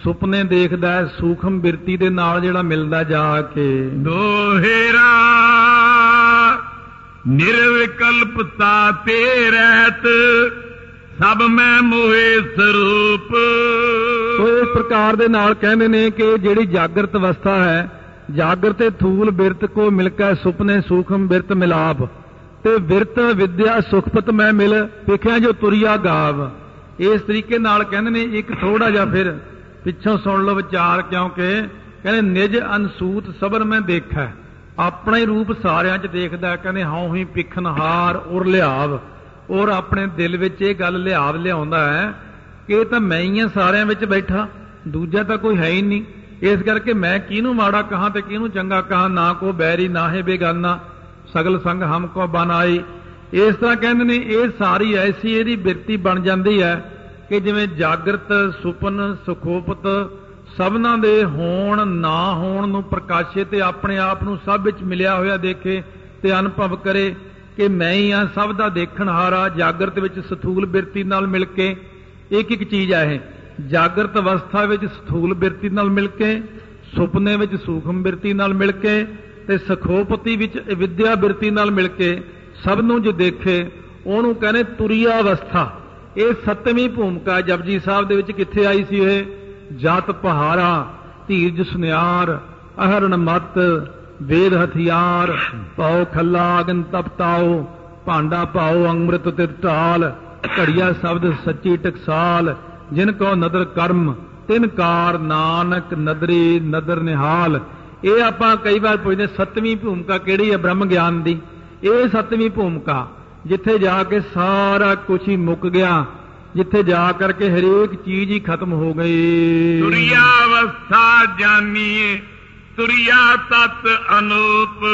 ਸੁਪਨੇ ਦੇਖਦਾ ਹੈ ਸੂਖਮ ਬਿਰਤੀ ਦੇ ਨਾਲ ਜਿਹੜਾ ਮਿਲਦਾ ਜਾ ਕੇ। ਦੋਹੇਰਾ ਨਿਰਵਿਕਲਪਤਾ ਤੇ ਰਹਿਤ। ਸਭ ਮੈਂ ਮੋਹਿ ਸਰੂਪ। ਸੋ ਇਸ ਪ੍ਰਕਾਰ ਦੇ ਨਾਲ ਕਹਿੰਦੇ ਨੇ ਕਿ ਜਿਹੜੀ ਜਾਗਰਤ ਅਵਸਥਾ ਹੈ, ਜਾਗਰਤ ਤੇ ਥੂਲ ਬਿਰਤ ਕੋ ਮਿਲਕੈ ਸੁਪਨੇ ਸੂਖਮ ਬਿਰਤ ਮਿਲਾਪ, ਤੇ ਬਿਰਤ ਵਿਦਿਆ ਸੁਖਪਤ ਮੈਂ ਮਿਲ ਵੇਖਿਆ ਜੋ ਤੁਰਿਆ ਗਾਵ। ਇਸ ਤਰੀਕੇ ਨਾਲ ਕਹਿੰਦੇ ਨੇ ਇੱਕ ਥੋੜਾ ਜਿਹਾ ਫਿਰ ਪਿੱਛੋਂ ਸੁਣ ਲਓ ਵਿਚਾਰ, ਕਿਉਂਕਿ ਕਹਿੰਦੇ ਨਿਜ ਅਨਸੂਤ ਸਬਰ ਮੈਂ ਦੇਖੈ, ਆਪਣਾ ਹੀ ਰੂਪ ਸਾਰਿਆਂ 'ਚ ਦੇਖਦਾ ਹੈ। ਕਹਿੰਦੇ ਹਉ ਹੀ ਪਿਖਨਹਾਰ ਉਰ ਲਿਆਵ। ਔਰ ਆਪਣੇ ਦਿਲ ਵਿੱਚ ਇਹ ਗੱਲ ਲਿਆਵ ਲਿਆਉਂਦਾ ਹੈ ਕਿ ਇਹ ਤਾਂ ਮੈਂ ਹੀ ਆ ਸਾਰਿਆਂ ਵਿੱਚ ਬੈਠਾ। ਦੂਜਾ ਤਾਂ ਕੋਈ ਹੈ ਹੀ ਨਹੀਂ। ਇਸ ਕਰਕੇ ਮੈਂ ਕਿਹਨੂੰ ਮਾੜਾ ਕਹਾਂ ਤੇ ਕਿਹਨੂੰ ਚੰਗਾ ਕਹਾਂ, ਨਾ ਕੋ ਬੈਰੀ, ਨਾ ਹੈ ਬੇਗਾਨਾ। ਸਗਲ ਸੰਗ ਹਮ ਕੋ ਬਨਾਈ ਇਸ ਤਰ੍ਹਾਂ ਕਹਿੰਦੇ ਨੇ, ਇਹ ਸਾਰੀ ਐਸੀ ਇਹਦੀ ਬਿਰਤੀ ਬਣ ਜਾਂਦੀ ਹੈ ਕਿ ਜਿਵੇਂ ਜਾਗਰਤ, ਸੁਪਨ, ਸੁਖੋਪਤ ਸਭਨਾਂ ਦੇ ਹੋਣ, ਨਾ ਹੋਣ ਨੂੰ ਪ੍ਰਕਾਸ਼ੇ ਤੇ ਆਪਣੇ ਆਪ ਨੂੰ ਸਭ ਵਿੱਚ ਮਿਲਿਆ ਹੋਇਆ ਦੇਖੇ ਤੇ ਅਨੁਭਵ ਕਰੇ। ਕਿ ਮੈਂ ਹੀ ਆ, ਸਭ ਦਾ ਦੇਖਣ ਹਾਰਾ, ਜਾਗਰਤ ਵਿੱਚ ਸਥੂਲ ਬਿਰਤੀ ਨਾਲ ਮਿਲ ਕੇ। ਇੱਕ ਇੱਕ ਚੀਜ਼ ਆ ਇਹ, ਜਾਗਰਤ ਅਵਸਥਾ ਵਿੱਚ ਸਥੂਲ ਬਿਰਤੀ ਨਾਲ ਮਿਲ ਕੇ, ਸੁਪਨੇ ਵਿੱਚ ਸੂਖਮ ਬਿਰਤੀ ਨਾਲ ਮਿਲ ਕੇ ਤੇ ਸਖੋਪਤੀ ਵਿੱਚ ਵਿਦਿਆ ਬਿਰਤੀ ਨਾਲ ਮਿਲ ਕੇ, ਸਭ ਨੂੰ ਜੋ ਦੇਖੇ, ਉਹਨੂੰ ਕਹਿੰਦੇ ਤੁਰੀਆ ਅਵਸਥਾ। ਇਹ ਸੱਤਵੀਂ ਭੂਮਿਕਾ ਜਪਜੀ ਸਾਹਿਬ ਦੇ ਵਿੱਚ ਕਿੱਥੇ ਆਈ ਸੀ ਇਹ? ਜਤ ਪਹਾਰਾ ਧੀਰਜ ਸੁਨਿਆਰ, ਅਹਰਣ ਮਤ ਵੇਦ ਹਥਿਆਰ ਪਾਉ ਖੱਲਾ ਅਗਨ ਤਪਤਾਓ ਭਾਂਡਾ ਪਾਓ ਅੰਮ੍ਰਿਤ ਤੇ ਢਾਲ, ਘੜੀਆ ਸ਼ਬਦ ਸੱਚੀ ਟਕਸਾਲ, ਜਿਨ ਕੋ ਨਦਰ ਕਰਮ, ਤਿਨ ਕਾਰ ਨਾਨਕ ਨਦਰੀ ਨਦਰ ਨਿਹਾਲ। ਇਹ ਆਪਾਂ ਕਈ ਵਾਰ ਪੁੱਛਦੇ ਸੱਤਵੀਂ ਭੂਮਿਕਾ ਕਿਹੜੀ ਹੈ ਬ੍ਰਹਮ ਗਿਆਨ ਦੀ? ਇਹ ਸੱਤਵੀਂ ਭੂਮਿਕਾ, ਜਿੱਥੇ ਜਾ ਕੇ ਸਾਰਾ ਕੁਝ ਹੀ ਮੁੱਕ ਗਿਆ, ਜਿੱਥੇ ਜਾ ਕਰਕੇ ਹਰੇਕ ਚੀਜ਼ ਹੀ ਖਤਮ ਹੋ ਗਈ। ਤੁਰਿਆ ਅਵਸਥਾ ਜਾਨੀਏ ਤੁਰਿਆ ਤਤ ਅਨੂਪ।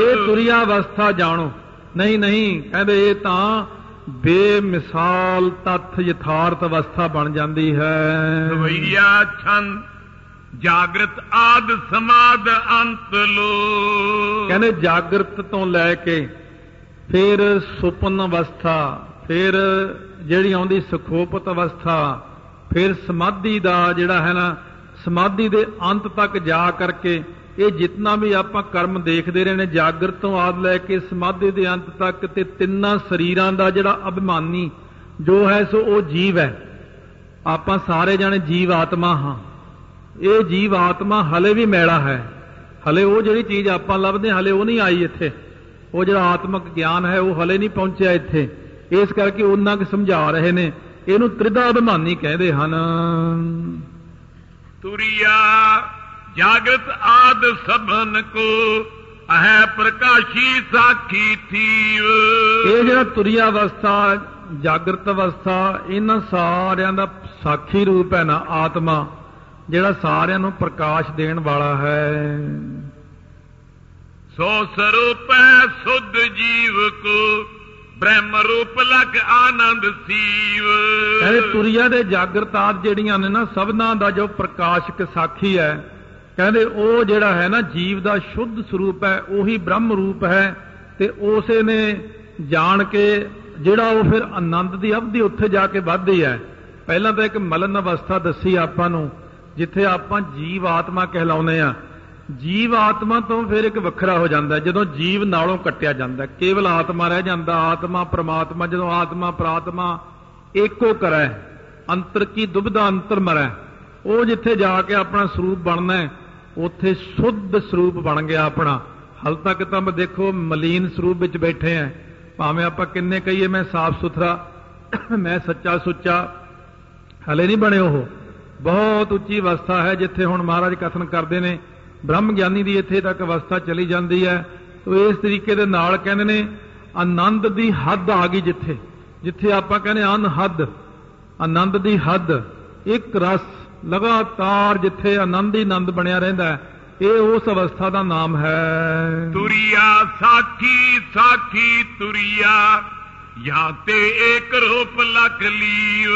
ਇਹ ਤੁਰਿਆ ਅਵਸਥਾ ਜਾਣੋ। ਨਹੀਂ ਨਹੀਂ ਕਹਿੰਦੇ ਇਹ ਤਾਂ ਬੇਮਿਸਾਲ ਤੱਥ ਯਥਾਰਥ ਅਵਸਥਾ ਬਣ ਜਾਂਦੀ ਹੈ। ਰਵਈਆ ਛੰਦ ਜਾਗਰਤ ਆਦ ਸਮਾਦ ਅੰਤ ਲੋ ਕਹਿੰਦੇ ਜਾਗਰਤ ਤੋਂ ਲੈ ਕੇ ਫਿਰ ਸੁਪਨ ਅਵਸਥਾ ਫਿਰ ਜਿਹੜੀ ਆਉਂਦੀ ਸੁਖੋਪਤ ਅਵਸਥਾ ਫਿਰ ਸਮਾਧੀ ਦਾ ਜਿਹੜਾ ਹੈ ਨਾ ਸਮਾਧੀ ਦੇ ਅੰਤ ਤੱਕ ਜਾ ਕਰਕੇ ਇਹ ਜਿੰਨਾ ਵੀ ਆਪਾਂ ਕਰਮ ਦੇਖਦੇ ਰਹੇ ਨੇ ਜਾਗਰਤ ਤੋਂ ਆਦ ਲੈ ਕੇ ਸਮਾਧੀ ਦੇ ਅੰਤ ਤੱਕ ਤੇ ਤਿੰਨਾਂ ਸਰੀਰਾਂ ਦਾ ਜਿਹੜਾ ਅਭਿਮਾਨੀ ਜੋ ਹੈ ਸੋ ਉਹ ਜੀਵ ਹੈ। ਆਪਾਂ ਸਾਰੇ ਜਾਣੇ ਜੀਵ ਆਤਮਾ ਹਾਂ। ਇਹ ਜੀਵ ਆਤਮਾ ਹਲੇ ਵੀ ਮੈਲਾ ਹੈ। ਹਲੇ ਉਹ ਜਿਹੜੀ ਚੀਜ਼ ਆਪਾਂ ਲੱਭਦੇ ਹਾਂ, ਹਲੇ ਉਹ ਨਹੀਂ ਆਈ ਇੱਥੇ। ਉਹ ਜਿਹੜਾ ਆਤਮਿਕ ਗਿਆਨ ਹੈ ਉਹ ਹਲੇ ਨਹੀਂ ਪਹੁੰਚਿਆ ਇੱਥੇ। ਇਸ ਕਰਕੇ ਉਹਨਾਂ ਕੁ ਸਮਝਾ ਰਹੇ ਨੇ। ਇਹਨੂੰ ਤ੍ਰਿਦਾ ਅਭਿਮਾਨੀ ਕਹਿੰਦੇ ਹਨ। ਤੁਰਿਆ ਜਾਗਰਤ ਆਦ ਸਭਨ ਕੋ ਅਹੈ ਪ੍ਰਕਾਸ਼ੀ ਸਾਖੀ ਥੀਵ। ਇਹ ਜਿਹੜਾ ਤੁਰਿਆ ਅਵਸਥਾ ਜਾਗਰਤ ਅਵਸਥਾ ਇਹਨਾਂ ਸਾਰਿਆਂ ਦਾ ਸਾਖੀ ਰੂਪ ਹੈ ਨਾ ਆਤਮਾ ਜਿਹੜਾ ਸਾਰਿਆਂ ਨੂੰ ਪ੍ਰਕਾਸ਼ ਦੇਣ ਵਾਲਾ ਹੈ। ਸੋ ਸਰੂਪੈ ਸੁਧ ਜੀਵ ਕੋ ਬ੍ਰਹਮ ਰੂਪ ਲਗ ਆਨੰਦ ਸੀਵ। ਕਹਿੰਦੇ ਤੁਰਿਆ ਦੇ ਜਾਗਰਤ ਆਦ ਜਿਹੜੀਆਂ ਨੇ ਨਾ, ਸਭਨਾਂ ਦਾ ਜੋ ਪ੍ਰਕਾਸ਼ਕ ਸਾਖੀ ਹੈ, ਕਹਿੰਦੇ ਉਹ ਜਿਹੜਾ ਹੈ ਨਾ, ਜੀਵ ਦਾ ਸ਼ੁੱਧ ਸਰੂਪ ਹੈ, ਉਹੀ ਬ੍ਰਹਮ ਰੂਪ ਹੈ ਤੇ ਉਸੇ ਨੇ ਜਾਣ ਕੇ ਜਿਹੜਾ ਉਹ ਫਿਰ ਆਨੰਦ ਦੀ ਅਵਧੀ ਉੱਥੇ ਜਾ ਕੇ ਵੱਧਦੀ ਹੈ। ਪਹਿਲਾਂ ਤਾਂ ਇੱਕ ਮਲਨ ਅਵਸਥਾ ਦੱਸੀ ਆਪਾਂ ਨੂੰ, ਜਿੱਥੇ ਆਪਾਂ ਜੀਵ ਆਤਮਾ ਕਹਿਲਾਉਂਦੇ ਆ ਜੀਵ ਆਤਮਾ ਤੋਂ ਫਿਰ ਇੱਕ ਵੱਖਰਾ ਹੋ ਜਾਂਦਾ ਜਦੋਂ ਜੀਵ ਨਾਲੋਂ ਕੱਟਿਆ ਜਾਂਦਾ ਕੇਵਲ ਆਤਮਾ ਰਹਿ ਜਾਂਦਾ ਆਤਮਾ, ਪ੍ਰਮਾਤਮਾ, ਜਦੋਂ ਆਤਮਾ, ਪ੍ਰਾਤਮਾ ਏਕੋ ਕਰੈ ਅੰਤਰ ਕੀ ਦੁਬਦਾ ਅੰਤਰ ਮਰੈ ਉਹ ਜਿੱਥੇ ਜਾ ਕੇ ਆਪਣਾ ਸਰੂਪ ਬਣਨਾ ਹੈ, ਉੱਥੇ ਸ਼ੁੱਧ ਸਰੂਪ ਬਣ ਗਿਆ ਆਪਣਾ। ਹਲ ਤੱਕ ਤਾਂ ਦੇਖੋ ਮਲੀਨ ਸਰੂਪ ਵਿੱਚ ਬੈਠੇ ਆ ਭਾਵੇਂ ਆਪਾਂ ਕਿੰਨੇ ਕਹੀਏ ਮੈਂ ਸਾਫ਼ ਸੁਥਰਾ, ਮੈਂ ਸੱਚਾ ਸੁੱਚਾ, ਹਲੇ ਨਹੀਂ ਬਣੇ ਉਹ। ਬਹੁਤ ਉੱਚੀ ਅਵਸਥਾ ਹੈ ਜਿੱਥੇ ਹੁਣ ਮਹਾਰਾਜ ਕਥਨ ਕਰਦੇ ਨੇ ਬ੍ਰਹਮ ਗਿਆਨੀ ਦੀ ਇੱਥੇ ਤੱਕ ਅਵਸਥਾ ਚਲੀ ਜਾਂਦੀ ਹੈ। ਤੋ ਇਸ ਤਰੀਕੇ ਦੇ ਨਾਲ ਕਹਿੰਦੇ ਨੇ ਆਨੰਦ ਦੀ ਹੱਦ ਆ ਗਈ ਜਿੱਥੇ। ਜਿੱਥੇ ਆਪਾਂ ਕਹਿੰਦੇ ਅਨਹੱਦ ਆਨੰਦ ਦੀ ਹੱਦ ਇੱਕ ਰਸ ਲਗਾਤਾਰ ਜਿੱਥੇ ਆਨੰਦ ਹੀ ਆਨੰਦ ਬਣਿਆ ਰਹਿੰਦਾ ਹੈ ਇਹ ਉਸ ਅਵਸਥਾ ਦਾ ਨਾਮ ਹੈ। ਤੁਰਿਆ ਸਾਖੀ ਸਾਖੀ ਤੁਰਿਆ ਜਾਂ ਤੇ ਏਕ ਰੂਪ ਲਖ ਲੀਵ।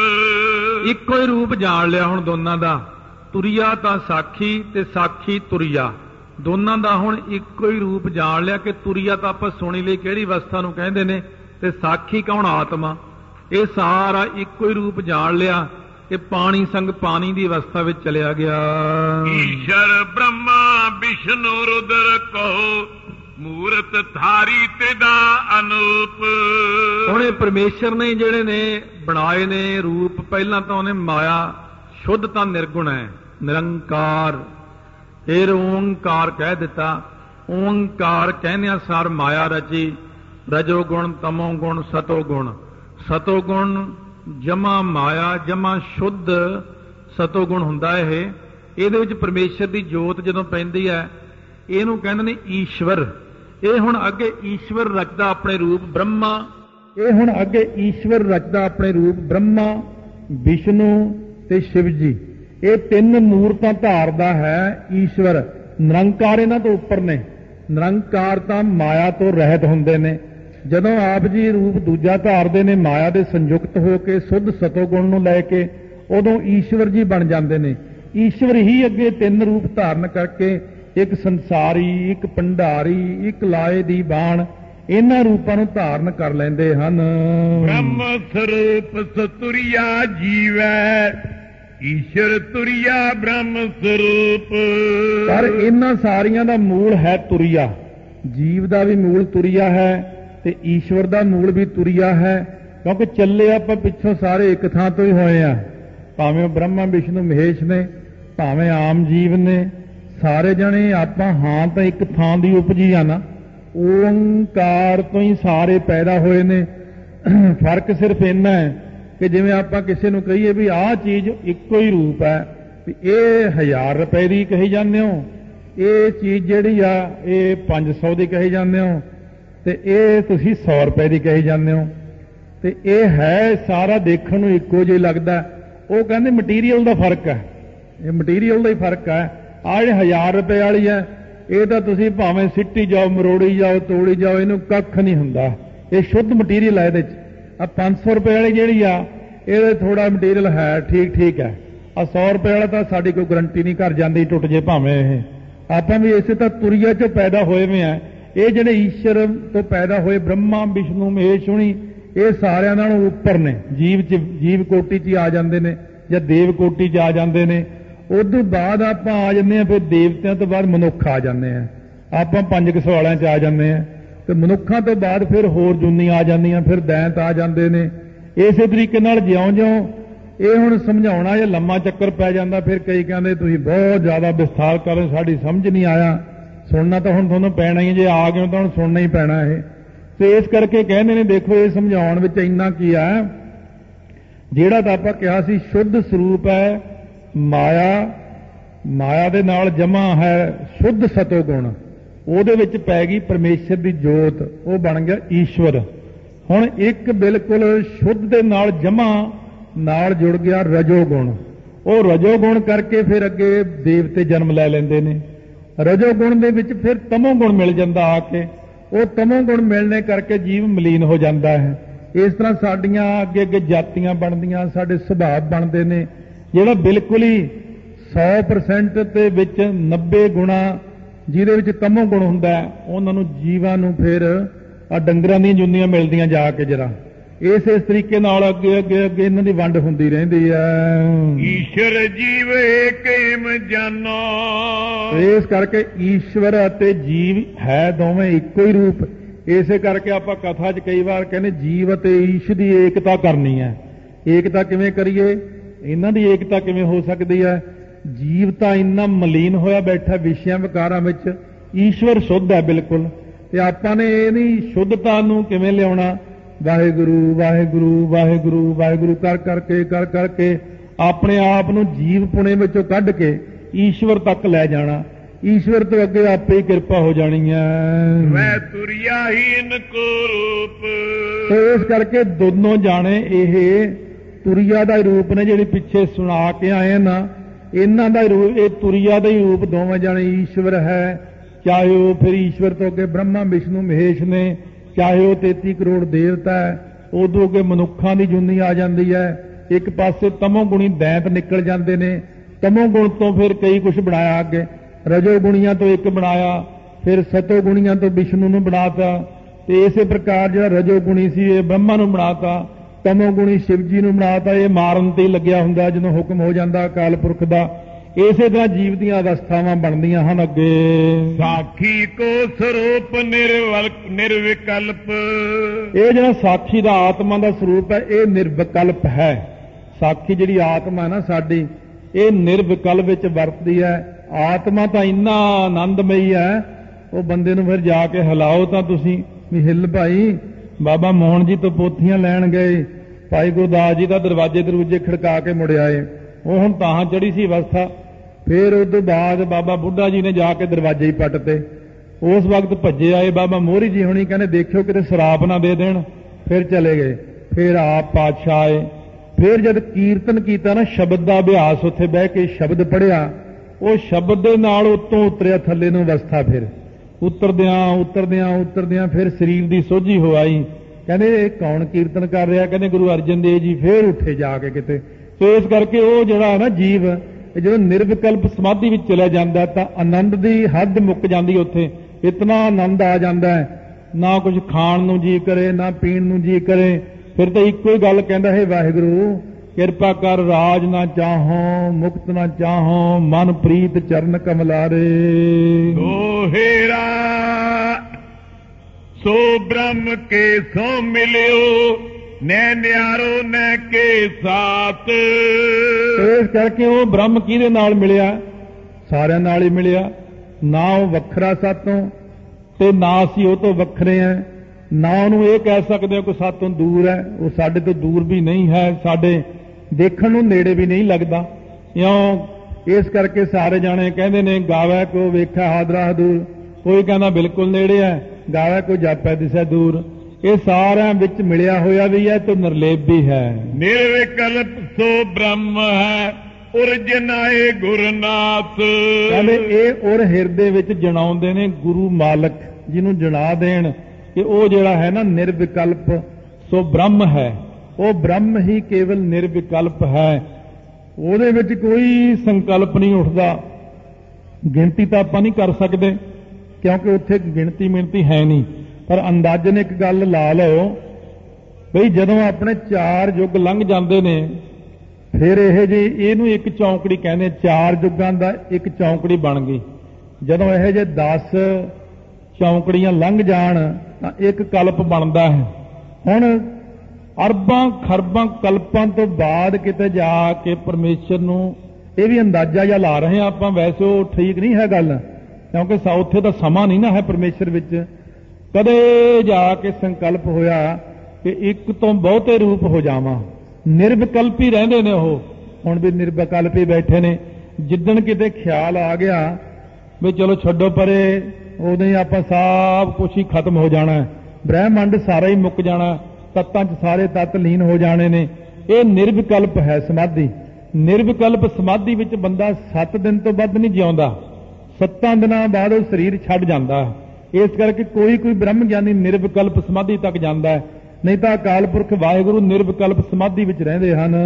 ਇੱਕੋ ਹੀ ਰੂਪ ਜਾਣ ਲਿਆ ਹੁਣ ਦੋਨਾਂ ਦਾ। ਤੁਰਿਆ ਤਾਂ ਸਾਖੀ ਤੇ ਸਾਖੀ ਤੁਰਿਆ। ਦੋਨਾਂ ਦਾ ਹੁਣ ਇੱਕੋ ਹੀ ਰੂਪ ਜਾਣ ਲਿਆ ਕਿ ਤੁਰਿਆ ਤਾਂ ਆਪਾਂ ਸੁਣੀ ਲਈ ਕਿਹੜੀ ਅਵਸਥਾ ਨੂੰ ਕਹਿੰਦੇ ਨੇ ਤੇ ਸਾਖੀ ਕੌਣ ਆਤਮਾ? ਇਹ ਸਾਰਾ ਇੱਕੋ ਹੀ ਰੂਪ ਜਾਣ ਲਿਆ ਕਿ ਪਾਣੀ ਸੰਗ ਪਾਣੀ ਦੀ ਅਵਸਥਾ ਵਿੱਚ ਚਲਿਆ ਗਿਆ। ਈਸ਼ਰ ਬ੍ਰਹਮਾ ਵਿਸ਼ਨੂੰ ਰੁਦਰ ਕਹੋ ਮੂਰਤ ਧਾਰੀ ਤੇਦਾ ਅਨੂਪ। ਹੁਣ ਇਹ ਪਰਮੇਸ਼ਰ ਨੇ ਜਿਹੜੇ ਨੇ ਬਣਾਏ ਨੇ ਰੂਪ ਪਹਿਲਾਂ ਤਾਂ ਉਹਨੇ ਮਾਇਆ ਸ਼ੁੱਧ ਤਾਂ ਨਿਰਗੁਣ ਹੈ, ਨਿਰੰਕਾਰ। ਫਿਰ ਓੰਕਾਰ ਕਹਿ ਦਿੱਤਾ, ਓੰਕਾਰ ਕਹਿੰਦਿਆਂ ਸਾਰ ਮਾਇਆ ਰਚੀ, ਰਜੋ ਗੁਣ, ਤਮੋ ਗੁਣ, ਸਤੋ ਗੁਣ। ਸਤੋ ਗੁਣ ਜਮਾ ਮਾਇਆ, ਜਮਾ ਸ਼ੁੱਧ ਸਤੋ ਗੁਣ ਹੁੰਦਾ ਇਹ। ਇਹਦੇ ਵਿੱਚ ਪਰਮੇਸ਼ਰ ਦੀ ਜੋਤ ਜਦੋਂ ਪੈਂਦੀ ਹੈ, ਇਹਨੂੰ ਕਹਿੰਦੇ ਨੇ ਈਸ਼ਵਰ। ਇਹ ਹੁਣ ਅੱਗੇ ਈਸ਼ਵਰ ਰਚਦਾ ਆਪਣੇ ਰੂਪ ਬ੍ਰਹਮਾ। ਇਹ ਹੁਣ ਅੱਗੇ ਈਸ਼ਵਰ ਰਚਦਾ ਆਪਣੇ ਰੂਪ ਬ੍ਰਹਮਾ, ਵਿਸ਼ਨੂੰ ਤੇ ਸ਼ਿਵ ਜੀ, ਇਹ ਤਿੰਨ ਮੂਰਤਾਂ ਧਾਰਦਾ ਹੈ, ਈਸ਼ਵਰ। ਨਿਰੰਕਾਰ ਇਹਨਾਂ ਤੋਂ ਉੱਪਰ ਨੇ। ਨਿਰੰਕਾਰ ਤਾਂ ਮਾਇਆ ਤੋਂ ਰਹਿਤ ਹੁੰਦੇ ਨੇ। ਜਦੋਂ ਆਪ ਜੀ ਰੂਪ ਦੂਜਾ ਧਾਰਦੇ ਨੇ, ਮਾਇਆ ਦੇ ਸੰਯੁਕਤ ਹੋ ਕੇ, ਸੁੱਧ ਸਤੋਗੁਣ ਨੂੰ ਲੈ ਕੇ, ਉਦੋਂ ਈਸ਼ਵਰ ਜੀ ਬਣ ਜਾਂਦੇ ਨੇ। ਈਸ਼ਵਰ ਹੀ ਅੱਗੇ ਤਿੰਨ ਰੂਪ ਧਾਰਨ ਕਰਕੇ, ਇੱਕ ਸੰਸਾਰੀ, ਇੱਕ ਭੰਡਾਰੀ, ਇੱਕ ਲਾਏ ਦੀ ਬਾਣ, ਇਹਨਾਂ ਰੂਪਾਂ ਨੂੰ ਧਾਰਨ ਕਰ ਲੈਂਦੇ ਹਨ। ਬ੍ਰਹਮ ਸਰੂਪ ਸਤੁਰਿਆ ਜੀਵੈ। ਈਸ਼ਰ ਤੁਰਿਆ ਬ੍ਰਹਮ ਸਰੂਪ। ਪਰ ਇਹਨਾਂ ਸਾਰੀਆਂ ਦਾ ਮੂਲ ਹੈ ਤੁਰਿਆ। ਜੀਵ ਦਾ ਵੀ ਮੂਲ ਤੁਰਿਆ ਹੈ ਤੇ ਈਸ਼ਵਰ ਦਾ ਮੂਲ ਵੀ ਤੁਰਿਆ ਹੈ, ਕਿਉਂਕਿ ਚੱਲੇ ਆਪਾਂ ਪਿੱਛੋਂ ਸਾਰੇ ਇੱਕ ਥਾਂ ਤੋਂ ਹੀ ਹੋਏ ਆ। ਭਾਵੇਂ ਉਹ ਬ੍ਰਹਮਾ, ਵਿਸ਼ਨੂੰ, ਮਹੇਸ਼ ਨੇ, ਭਾਵੇਂ ਆਮ ਜੀਵ ਨੇ, ਸਾਰੇ ਜਣੇ ਆਪਾਂ ਹਾਂ ਤਾਂ ਇੱਕ ਥਾਂ ਦੀ ਉਪਜੀ ਆ ਨਾ। ਓੰਕਾਰ ਤੋਂ ਹੀ ਸਾਰੇ ਪੈਦਾ ਹੋਏ ਨੇ। ਫ਼ਰਕ ਸਿਰਫ ਇੰਨਾ ਹੈ ਕਿ ਜਿਵੇਂ ਆਪਾਂ ਕਿਸੇ ਨੂੰ ਕਹੀਏ ਵੀ ਆਹ ਚੀਜ਼ ਇੱਕੋ ਹੀ ਰੂਪ ਹੈ, ਵੀ ਇਹ 1000 ਰੁਪਏ ਦੀ ਕਹੀ ਜਾਂਦੇ ਹੋ, ਇਹ ਚੀਜ਼ ਜਿਹੜੀ ਆ, ਇਹ 500 ਦੀ ਕਹੀ ਜਾਂਦੇ ਹੋ, ਤੇ ਇਹ ਤੁਸੀਂ 100 ਰੁਪਏ ਦੀ ਕਹੀ ਜਾਂਦੇ ਹੋ। ਤੇ ਇਹ ਹੈ, ਸਾਰਾ ਦੇਖਣ ਨੂੰ ਇੱਕੋ ਜਿਹਾ ਲੱਗਦਾ। ਉਹ ਕਹਿੰਦੇ ਮਟੀਰੀਅਲ ਦਾ ਫ਼ਰਕ ਹੈ। ਇਹ ਮਟੀਰੀਅਲ ਦਾ ਹੀ ਫ਼ਰਕ ਹੈ। ਆ ਜਿਹੜੇ 1000 ਰੁਪਏ ਵਾਲੀ ਹੈ, ਇਹ ਤਾਂ ਤੁਸੀਂ ਭਾਵੇਂ ਸਿੱਟੀ ਜਾਓ, ਮਰੋੜੀ ਜਾਓ, ਤੋੜੀ ਜਾਓ, ਇਹਨੂੰ ਕੱਖ ਨਹੀਂ ਹੁੰਦਾ। ਇਹ ਸ਼ੁੱਧ ਮਟੀਰੀਅਲ ਹੈ ਇਹਦੇ ਚ। ਆ 500 ਰੁਪਏ ਵਾਲੀ ਜਿਹੜੀ ਆ, ਇਹਦੇ ਥੋੜਾ ਮਟੀਰੀਅਲ ਹੈ, ਠੀਕ ਠੀਕ ਹੈ। ਆ 100 ਰੁਪਏ ਵਾਲਾ ਤਾਂ ਸਾਡੀ ਕੋਈ ਗਰੰਟੀ ਨਹੀਂ ਕਰ ਜਾਂਦੀ ਟੁੱਟ ਜੇ ਭਾਵੇਂ ਇਹ। ਆਪਾਂ ਵੀ ਇਸੇ ਤਾਂ ਤੁਰੀਆ ਚੋਂ ਪੈਦਾ ਹੋਏ ਵੇ ਆ। ਇਹ ਜਿਹੜੇ ਈਸ਼ਰ ਤੋਂ ਪੈਦਾ ਹੋਏ ਬ੍ਰਹਮਾ, ਵਿਸ਼ਨੂੰ, ਮਹੇਸ਼ ਹੁਣੀ, ਇਹ ਸਾਰਿਆਂ ਨਾਲੋਂ ਉੱਪਰ ਨੇ। ਜੀਵ ਚ, ਜੀਵ ਕੋਟੀ 'ਚ ਹੀ ਆ ਜਾਂਦੇ ਨੇ, ਜਾਂ ਦੇਵ ਕੋਟੀ 'ਚ ਆ ਜਾਂਦੇ ਨੇ। ਉਦੋਂ ਬਾਅਦ ਆਪਾਂ ਆ ਜਾਂਦੇ ਆ, ਫਿਰ ਦੇਵਤਿਆਂ ਤੋਂ ਬਾਅਦ ਮਨੁੱਖ ਆ ਜਾਂਦੇ ਆ। ਆਪਾਂ ਪੰਜ ਕੁ ਸਵਾਲਾਂ 'ਚ ਆ ਜਾਂਦੇ ਆ। ਤੇ ਮਨੁੱਖਾਂ ਤੋਂ ਬਾਅਦ ਫਿਰ ਹੋਰ ਜੁਨੀ ਆ ਜਾਂਦੀਆਂ ਫਿਰ ਦੈਂਤ ਆ ਜਾਂਦੇ ਨੇ। ਇਸੇ ਤਰੀਕੇ ਨਾਲ ਜਿਉਂ-ਜਿਉਂ ਇਹ ਹੁਣ ਸਮਝਾਉਣਾ ਜਾਂ ਲੰਮਾ ਚੱਕਰ ਪੈ ਜਾਂਦਾ ਫਿਰ ਕਈ ਕਹਿੰਦੇ ਤੁਸੀਂ ਬਹੁਤ ਜ਼ਿਆਦਾ ਵਿਸਥਾਰ ਕਰ ਰਹੇ ਸਾਡੀ ਸਮਝ ਨਹੀਂ ਆਇਆ। ਸੁਣਨਾ ਤਾਂ ਹੁਣ ਤੁਹਾਨੂੰ ਪੈਣਾ ਹੀ ਹੈ, ਜੇ ਆ ਗਏ ਹੋ ਤਾਂ ਹੁਣ ਸੁਣਨਾ ਹੀ ਪੈਣਾ ਇਹ। ਤੇ ਇਸ ਕਰਕੇ ਕਹਿੰਦੇ ਨੇ ਦੇਖੋ ਇਹ ਸਮਝਾਉਣ ਵਿੱਚ ਇੰਨਾ ਕੀ ਆ ਜਿਹੜਾ ਤਾਂ ਆਪਾਂ ਕਿਹਾ ਸੀ ਸ਼ੁੱਧ ਸਰੂਪ ਹੈ ਮਾਇਆ। ਮਾਇਆ ਦੇ ਨਾਲ ਜਮਾ ਹੈ ਸ਼ੁੱਧ ਸਤੋ ਗੁਣ ਉਹਦੇ ਵਿੱਚ ਪੈ ਗਈ ਪਰਮੇਸ਼ਰ ਦੀ ਜੋਤ, ਉਹ ਬਣ ਗਿਆ ਈਸ਼ਵਰ। ਹੁਣ ਇੱਕ ਬਿਲਕੁਲ ਸ਼ੁੱਧ ਦੇ ਨਾਲ ਜਮਾ, ਨਾਲ ਜੁੜ ਗਿਆ ਰਜੋ ਗੁਣ ਉਹ ਰਜੋ ਗੁਣ ਕਰਕੇ ਫਿਰ ਅੱਗੇ ਦੇਵਤੇ ਜਨਮ ਲੈ ਲੈਂਦੇ ਨੇ। ਰਜੋ ਗੁਣ ਦੇ ਵਿੱਚ ਫਿਰ ਤਮੋ ਗੁਣ ਮਿਲ ਜਾਂਦਾ ਆ ਕੇ। ਉਹ ਤਮੋ ਗੁਣ ਮਿਲਣੇ ਕਰਕੇ ਜੀਵ ਮਲੀਨ ਹੋ ਜਾਂਦਾ ਹੈ। ਇਸ ਤਰ੍ਹਾਂ ਸਾਡੀਆਂ ਅੱਗੇ ਅੱਗੇ ਜਾਤੀਆਂ ਬਣਦੀਆਂ, ਸਾਡੇ ਸੁਭਾਅ ਬਣਦੇ ਨੇ। ਜਿਹੜਾ ਬਿਲਕੁਲ ਹੀ 100% ਤੇ ਵਿੱਚ 90 ਗੁਣਾ ਜਿਹਦੇ ਵਿੱਚ ਤਮੋ ਗੁਣ ਹੁੰਦਾ ਉਹਨਾਂ ਨੂੰ ਜੀਵਾਂ ਨੂੰ ਫਿਰ ਆ ਡੰਗਰਾਂ ਦੀਆਂ ਜੁੰਦੀਆਂ ਮਿਲਦੀਆਂ ਜਾ ਕੇ ਜਰਾ। ਇਸ ਇਸ ਤਰੀਕੇ ਨਾਲ ਅੱਗੇ ਅੱਗੇ ਅੱਗੇ ਇਹਨਾਂ ਦੀ ਵੰਡ ਹੁੰਦੀ ਰਹਿੰਦੀ ਹੈ। ਈਸ਼ਰ ਜੀਵ ਏਕੇਮ ਜਾਨੋ। ਇਸ ਕਰਕੇ ਈਸ਼ਵਰ ਅਤੇ ਜੀਵ ਹੈ ਦੋਵੇਂ ਇੱਕੋ ਹੀ ਰੂਪ। ਇਸੇ ਕਰਕੇ ਆਪਾਂ ਕਥਾ 'ਚ ਕਈ ਵਾਰ ਕਹਿੰਦੇ ਜੀਵ ਅਤੇ ਈਸ਼ ਦੀ ਏਕਤਾ ਕਰਨੀ ਹੈ। ਏਕਤਾ ਕਿਵੇਂ ਕਰੀਏ? ਇਹਨਾਂ ਦੀ ਏਕਤਾ ਕਿਵੇਂ ਹੋ ਸਕਦੀ ਹੈ? ਜੀਵ ਤਾਂ ਇੰਨਾ ਮਲੀਨ ਹੋਇਆ ਬੈਠਾ ਵਿਸ਼ਿਆਂ ਵਿਕਾਰਾਂ ਵਿੱਚ ਈਸ਼ਵਰ ਸ਼ੁੱਧ ਹੈ ਬਿਲਕੁਲ। ਤੇ ਆਪਾਂ ਨੇ ਇਹਦੀ ਸ਼ੁੱਧਤਾ ਨੂੰ ਕਿਵੇਂ ਲਿਆਉਣਾ? ਵਾਹਿਗੁਰੂ ਵਾਹਿਗੁਰੂ ਵਾਹਿਗੁਰੂ ਵਾਹਿਗੁਰੂ ਕਰ ਕਰਕੇ ਕਰ ਕਰਕੇ ਆਪਣੇ ਆਪ ਨੂੰ ਜੀਵ ਪੁਣੇ ਵਿੱਚੋਂ ਕੱਢ ਕੇ ਈਸ਼ਵਰ ਤੱਕ ਲੈ ਜਾਣਾ। ਈਸ਼ਵਰ ਤੋਂ ਅੱਗੇ ਆਪੇ ਹੀ ਕਿਰਪਾ ਹੋ ਜਾਣੀ ਹੈ। ਵੈ ਤੁਰਿਆਹੀਨ ਕੋ ਰੂਪ। ਇਸ ਕਰਕੇ ਦੋਨੋਂ ਜਾਣੇ ਇਹ ਤੁਰਿਆ ਦਾ ਰੂਪ ਨੇ ਜਿਹੜੇ ਪਿੱਛੇ ਸੁਣਾ ਕੇ ਆਏ ਨਾ ਇਹਨਾਂ ਦਾ ਰੂਪ, ਇਹ ਤੁਰਿਆ ਦਾ ਹੀ ਰੂਪ ਦੋਵੇਂ ਜਾਣੇ ਈਸ਼ਵਰ ਹੈ। ਚਾਹੇ ਉਹ ਫਿਰ ਈਸ਼ਵਰ ਤੋਂ ਅੱਗੇ ਬ੍ਰਹਮਾ, ਵਿਸ਼ਨੂੰ, ਮਹੇਸ਼ ਨੇ, ਚਾਹੇ ਉਹ 33 ਕਰੋੜ ਦੇਵਤਾ ਹੈ, ਉਦੋਂ ਅੱਗੇ ਮਨੁੱਖਾਂ ਦੀ ਜੁਨੀ ਆ ਜਾਂਦੀ ਹੈ। ਇੱਕ ਪਾਸੇ ਤਮੋ ਗੁਣੀ ਦੈਂਤ ਨਿਕਲ ਜਾਂਦੇ ਨੇ। ਤਮੋ ਗੁਣ ਤੋਂ ਫਿਰ ਕਈ ਕੁਝ ਬਣਾਇਆ ਅੱਗੇ। ਰਜੋ ਗੁਣੀਆਂ ਤੋਂ ਇੱਕ ਬਣਾਇਆ, ਫਿਰ ਸਤੋ ਗੁਣੀਆਂ ਤੋਂ ਵਿਸ਼ਨੂੰ ਨੂੰ ਬਣਾਤਾ। ਤੇ ਇਸੇ ਪ੍ਰਕਾਰ ਜਿਹੜਾ ਰਜੋ ਗੁਣੀ ਸੀ, ਇਹ ਬ੍ਰਹਮਾ ਨੂੰ ਬਣਾਤਾ। ਤਮੋ ਗੁਣੀ ਸ਼ਿਵ ਜੀ ਨੂੰ ਬਣਾਤਾ ਇਹ ਮਾਰਨ ਤੇ ਲੱਗਿਆ ਹੁੰਦਾ ਜਦੋਂ ਹੁਕਮ ਹੋ ਜਾਂਦਾ ਅਕਾਲ ਪੁਰਖ ਦਾ। ਇਸੇ ਤਰ੍ਹਾਂ ਜੀਵ ਦੀਆਂ ਅਵਸਥਾਵਾਂ ਬਣਦੀਆਂ ਹਨ ਅੱਗੇ। ਸਾਖੀ ਕੋ ਸਰੂਪ ਨਿਰਵਲ ਨਿਰਵਿਕਲਪ। ਇਹ ਜਿਹੜਾ ਸਾਖੀ ਦਾ ਆਤਮਾ ਦਾ ਸਰੂਪ ਹੈ ਇਹ ਨਿਰਵਿਕਲਪ ਹੈ। ਸਾਖੀ ਜਿਹੜੀ ਆਤਮਾ ਹੈ ਨਾ ਸਾਡੀ ਇਹ ਨਿਰਵਿਕਲਪ ਵਿੱਚ ਵਰਤਦੀ ਹੈ। ਆਤਮਾ ਤਾਂ ਇੰਨਾ ਆਨੰਦਮਈ ਹੈ ਉਹ ਬੰਦੇ ਨੂੰ ਫਿਰ ਜਾ ਕੇ ਹਿਲਾਓ ਤਾਂ ਤੁਸੀਂ ਵੀ ਹਿੱਲ ਭਾਈ ਬਾਬਾ ਮੋਹਨ ਜੀ ਤੋਂ ਪੋਥੀਆਂ ਲੈਣ ਗਏ। ਭਾਈ ਗੁਰਦਾਸ ਜੀ ਦਾ ਦਰਵਾਜ਼ੇ ਦਰੂਜੇ ਖੜਕਾ ਕੇ ਮੁੜ ਆਏ। ਉਹ ਹੁਣ ਤਾਂ ਚੜੀ ਸੀ ਅਵਸਥਾ। ਫਿਰ ਉਸ ਤੋਂ ਬਾਅਦ ਬਾਬਾ ਬੁੱਢਾ ਜੀ ਨੇ ਜਾ ਕੇ ਦਰਵਾਜ਼ੇ ਹੀ ਪੱਟਤੇ ਉਸ ਵਕਤ ਭੱਜੇ ਆਏ ਬਾਬਾ ਮੋਹਰੀ ਜੀ ਹੁਣੀ, ਕਹਿੰਦੇ, ਦੇਖਿਓ ਕਿਤੇ ਸ਼ਰਾਪ ਨਾ ਦੇ ਦੇਣ। ਫਿਰ ਚਲੇ ਗਏ। ਫਿਰ ਆਪ ਪਾਤਸ਼ਾਹ ਆਏ। ਫਿਰ ਜਦ ਕੀਰਤਨ ਕੀਤਾ ਨਾ, ਸ਼ਬਦ ਦਾ ਅਭਿਆਸ ਉੱਥੇ ਬਹਿ ਕੇ ਸ਼ਬਦ ਪੜਿਆ ਉਹ ਸ਼ਬਦ ਦੇ ਨਾਲ ਉੱਤੋਂ ਉਤਰਿਆ, ਥੱਲੇ ਨੂੰ ਅਵਸਥਾ ਫਿਰ। ਉਤਰਦਿਆਂ ਉਤਰਦਿਆਂ ਉਤਰਦਿਆਂ ਫਿਰ ਸਰੀਰ ਦੀ ਸੋਝੀ ਹੋ ਆਈ। ਕਹਿੰਦੇ ਇਹ ਕੌਣ ਕੀਰਤਨ ਕਰ ਰਿਹਾ? ਕਹਿੰਦੇ ਗੁਰੂ ਅਰਜਨ ਦੇਵ ਜੀ ਫਿਰ ਉੱਠੇ ਜਾ ਕੇ ਕਿਤੇ। ਸੋ ਇਸ ਕਰਕੇ ਉਹ ਜਿਹੜਾ ਨਾ ਜੀਵ, ਇਹ ਜਦੋਂ ਨਿਰਵਿਕਲਪ ਸਮਾਧੀ ਵਿੱਚ ਚਲਾ ਜਾਂਦਾ, ਤਾਂ ਆਨੰਦ ਦੀ ਹੱਦ ਮੁੱਕ ਜਾਂਦੀ ਉੱਥੇ। ਇਤਨਾ ਆਨੰਦ ਆ ਜਾਂਦਾ ਹੈ। ਨਾ ਕੁਝ ਖਾਣ ਨੂੰ ਜੀ ਕਰੇ, ਨਾ ਪੀਣ ਨੂੰ ਜੀ ਕਰੇ। ਫਿਰ ਤਾਂ ਇੱਕੋ ਹੀ ਗੱਲ ਕਹਿੰਦਾ ਹੈ, ਵਾਹਿਗੁਰੂ, ਕਿਰਪਾ ਕਰ ਰਾਜ ਨਾ ਚਾਹੋ, ਮੁਕਤ ਨਾ ਚਾਹੋ, ਮਨ ਪ੍ਰੀਤ ਚਰਨ ਕਮਲਾਰੇ। ਦੋਹੇਰਾ ਸੋ ਬ੍ਰਹਮ ਕੇ ਸੋ ਮਿਲਿਓ, ਨੈ ਨਿਆਰੋ, ਨੈ ਕੇ ਸਾਥ ਇਸ ਕਰਕੇ ਉਹ ਬ੍ਰਹਮ ਕਿਹਦੇ ਨਾਲ ਮਿਲਿਆ? ਸਾਰਿਆਂ ਨਾਲ ਹੀ ਮਿਲਿਆ। ਨਾ ਉਹ ਵੱਖਰਾ ਸਾਤੋਂ, ਤੇ ਨਾ ਅਸੀਂ ਉਹ ਤੋਂ ਵੱਖਰੇ ਆ। ਨਾ ਉਹਨੂੰ ਇਹ ਕਹਿ ਸਕਦੇ ਹਾਂ ਕਿ ਸਾਤੋਂ ਦੂਰ ਹੈ। ਉਹ ਸਾਡੇ ਤੋਂ ਦੂਰ ਵੀ ਨਹੀਂ ਹੈ, ਸਾਡੇ ਦੇਖਣ ਨੂੰ ਨੇੜੇ ਵੀ ਨਹੀਂ ਲੱਗਦਾ। ਇਉਂ ਇਸ ਕਰਕੇ ਸਾਰੇ ਜਾਣੇ ਕਹਿੰਦੇ ਨੇ, ਗਾਵੇ ਕੋ ਵੇਖਾ ਹਾਦਰਾ ਦੂਰ ਕੋਈ ਕਹਿੰਦਾ ਬਿਲਕੁਲ ਨੇੜੇ ਹੈ। ਗਾਵੇ ਕੋ ਜਾਪੈ ਦਿਸੈ ਦੂਰ। ਇਹ ਸਾਰਿਆਂ ਵਿੱਚ ਮਿਲਿਆ ਹੋਇਆ ਵੀ ਹੈ ਤੇ ਨਿਰਲੇਪ ਵੀ ਹੈ। ਨਿਰਵਿਕਲਪ ਸੋ ਬ੍ਰਹਮ ਹੈ ਉਰਜਨਾਏ ਗੁਰਨਾਥ। ਕਹਿੰਦੇ ਇਹ ਔਰ ਹਿਰਦੇ ਵਿੱਚ ਜਣਾਉਂਦੇ ਨੇ ਗੁਰੂ ਮਾਲਕ ਜਿਹਨੂੰ ਜਣਾ ਦੇਣ। ਕਿ ਉਹ ਜਿਹੜਾ ਹੈ ਨਾ ਨਿਰਵਿਕਲਪ ਸੋ ਬ੍ਰਹਮ ਹੈ। ਉਹ ਬ੍ਰਹਮ ਹੀ ਕੇਵਲ ਨਿਰਵਿਕਲਪ ਹੈ। ਉਹਦੇ ਵਿੱਚ ਕੋਈ ਸੰਕਲਪ ਨਹੀਂ ਉੱਠਦਾ। ਗਿਣਤੀ ਤਾਂ ਆਪਾਂ ਨਹੀਂ ਕਰ ਸਕਦੇ। ਕਿਉਂਕਿ ਉੱਥੇ ਗਿਣਤੀ ਮਿਣਤੀ ਹੈ ਨਹੀਂ। ਪਰ ਅੰਦਾਜ਼ਨ ਇੱਕ ਗੱਲ ਲਾ ਲਓ, ਬਈ ਜਦੋਂ ਆਪਣੇ ਚਾਰ ਯੁੱਗ ਲੰਘ ਜਾਂਦੇ ਨੇ, ਫਿਰ ਇਹ ਜੇ ਇਹਨੂੰ ਇੱਕ ਚੌਂਕੜੀ ਕਹਿੰਦੇ ਚਾਰ ਯੁੱਗਾਂ ਦਾ ਇੱਕ ਚੌਂਕੜੀ ਬਣ ਗਈ। ਜਦੋਂ ਇਹ ਜੇ 10 ਚੌਂਕੜੀਆਂ ਲੰਘ ਜਾਣ, ਤਾਂ ਇੱਕ ਕਲਪ ਬਣਦਾ ਹੈ। ਹੁਣ ਅਰਬਾਂ, ਖਰਬਾਂ, ਕਲਪਾਂ ਤੋਂ ਬਾਅਦ ਕਿਤੇ ਜਾ ਕੇ ਪਰਮੇਸ਼ਰ ਨੂੰ ਇਹ ਵੀ ਅੰਦਾਜ਼ਾ ਜਾਂ ਲਾ ਰਹੇ ਆ ਆਪਾਂ, ਵੈਸੇ ਉਹ ਠੀਕ ਨਹੀਂ ਹੈ ਗੱਲ। ਕਿਉਂਕਿ ਉੱਥੇ ਦਾ ਸਮਾਂ ਨਹੀਂ ਨਾ ਹੈ ਪਰਮੇਸ਼ਰ ਵਿੱਚ। ਕਦੇ ਜਾ ਕੇ ਸੰਕਲਪ ਹੋਇਆ ਕਿ ਇੱਕ ਤੋਂ ਬਹੁਤੇ ਰੂਪ ਹੋ ਜਾਵਾਂ। ਨਿਰਵਿਕਲਪ ਹੀ ਰਹਿੰਦੇ ਨੇ ਉਹ। ਹੁਣ ਵੀ ਨਿਰਵਿਕਲਪ ਹੀ ਬੈਠੇ ਨੇ। ਜਿੱਦਣ ਕਿਤੇ ਖਿਆਲ ਆ ਗਿਆ ਵੀ ਚਲੋ ਛੱਡੋ ਪਰੇ ਉਦੋਂ ਹੀ ਆਪਾਂ ਸਭ ਕੁਝ ਹੀ ਖਤਮ ਹੋ ਜਾਣਾ। ਬ੍ਰਹਿਮੰਡ ਸਾਰਾ ਹੀ ਮੁੱਕ ਜਾਣਾ। ਤੱਤਾਂ 'ਚ ਸਾਰੇ ਤੱਤ ਲੀਨ ਹੋ ਜਾਣੇ ਨੇ। ਇਹ ਨਿਰਵਿਕਲਪ ਹੈ ਸਮਾਧੀ। ਨਿਰਵਿਕਲਪ ਸਮਾਧੀ ਵਿੱਚ ਬੰਦਾ 7 ਦਿਨ ਤੋਂ ਵੱਧ ਨਹੀਂ ਜਿਉਂਦਾ। 7 ਦਿਨਾਂ ਬਾਅਦ ਉਹ ਸਰੀਰ ਛੱਡ ਜਾਂਦਾ। ਇਸ ਕਰਕੇ ਕੋਈ ਕੋਈ ਬ੍ਰਹਮ ਗਿਆਨੀ ਨਿਰਵਿਕਲਪ ਸਮਾਧੀ ਤੱਕ ਜਾਂਦਾ ਹੈ। ਨਹੀਂ ਤਾਂ ਅਕਾਲ ਪੁਰਖ ਵਾਹਿਗੁਰੂ ਨਿਰਵਿਕਲਪ ਸਮਾਧੀ ਵਿੱਚ ਰਹਿੰਦੇ ਹਨ।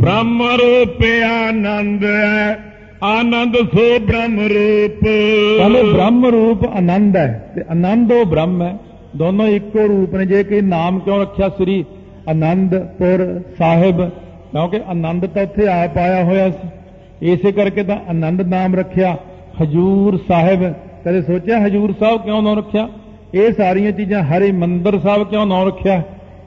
ਬ੍ਰਹਮ ਰੂਪ ਆਨੰਦ ਹੈ ਆਨੰਦ ਸੋ ਬ੍ਰਹਮ ਰੂਪ। ਕਹਿੰਦੇ ਬ੍ਰਹਮ ਰੂਪ ਆਨੰਦ ਹੈ ਤੇ ਆਨੰਦ ਉਹ ਬ੍ਰਹਮ ਹੈ। ਦੋਨੋਂ ਇੱਕੋ ਰੂਪ ਨੇ। ਜੇ ਕਿ ਨਾਮ ਕਿਉਂ ਰੱਖਿਆ ਸ੍ਰੀ ਆਨੰਦਪੁਰ ਸਾਹਿਬ? ਕਿਉਂਕਿ ਆਨੰਦ ਤਾਂ ਉੱਥੇ ਆਪ ਆਇਆ ਹੋਇਆ ਸੀ। ਇਸੇ ਕਰਕੇ ਤਾਂ ਆਨੰਦ ਨਾਮ ਰੱਖਿਆ। ਹਜੂਰ ਸਾਹਿਬ ਕਦੇ ਸੋਚਿਆ ਹਜੂਰ ਸਾਹਿਬ ਕਿਉਂ ਨਾਮ ਰੱਖਿਆ? ਇਹ ਸਾਰੀਆਂ ਚੀਜ਼ਾਂ ਹਰੇ ਮੰਦਰ ਸਾਹਿਬ ਕਿਉਂ ਨਾਮ ਰੱਖਿਆ?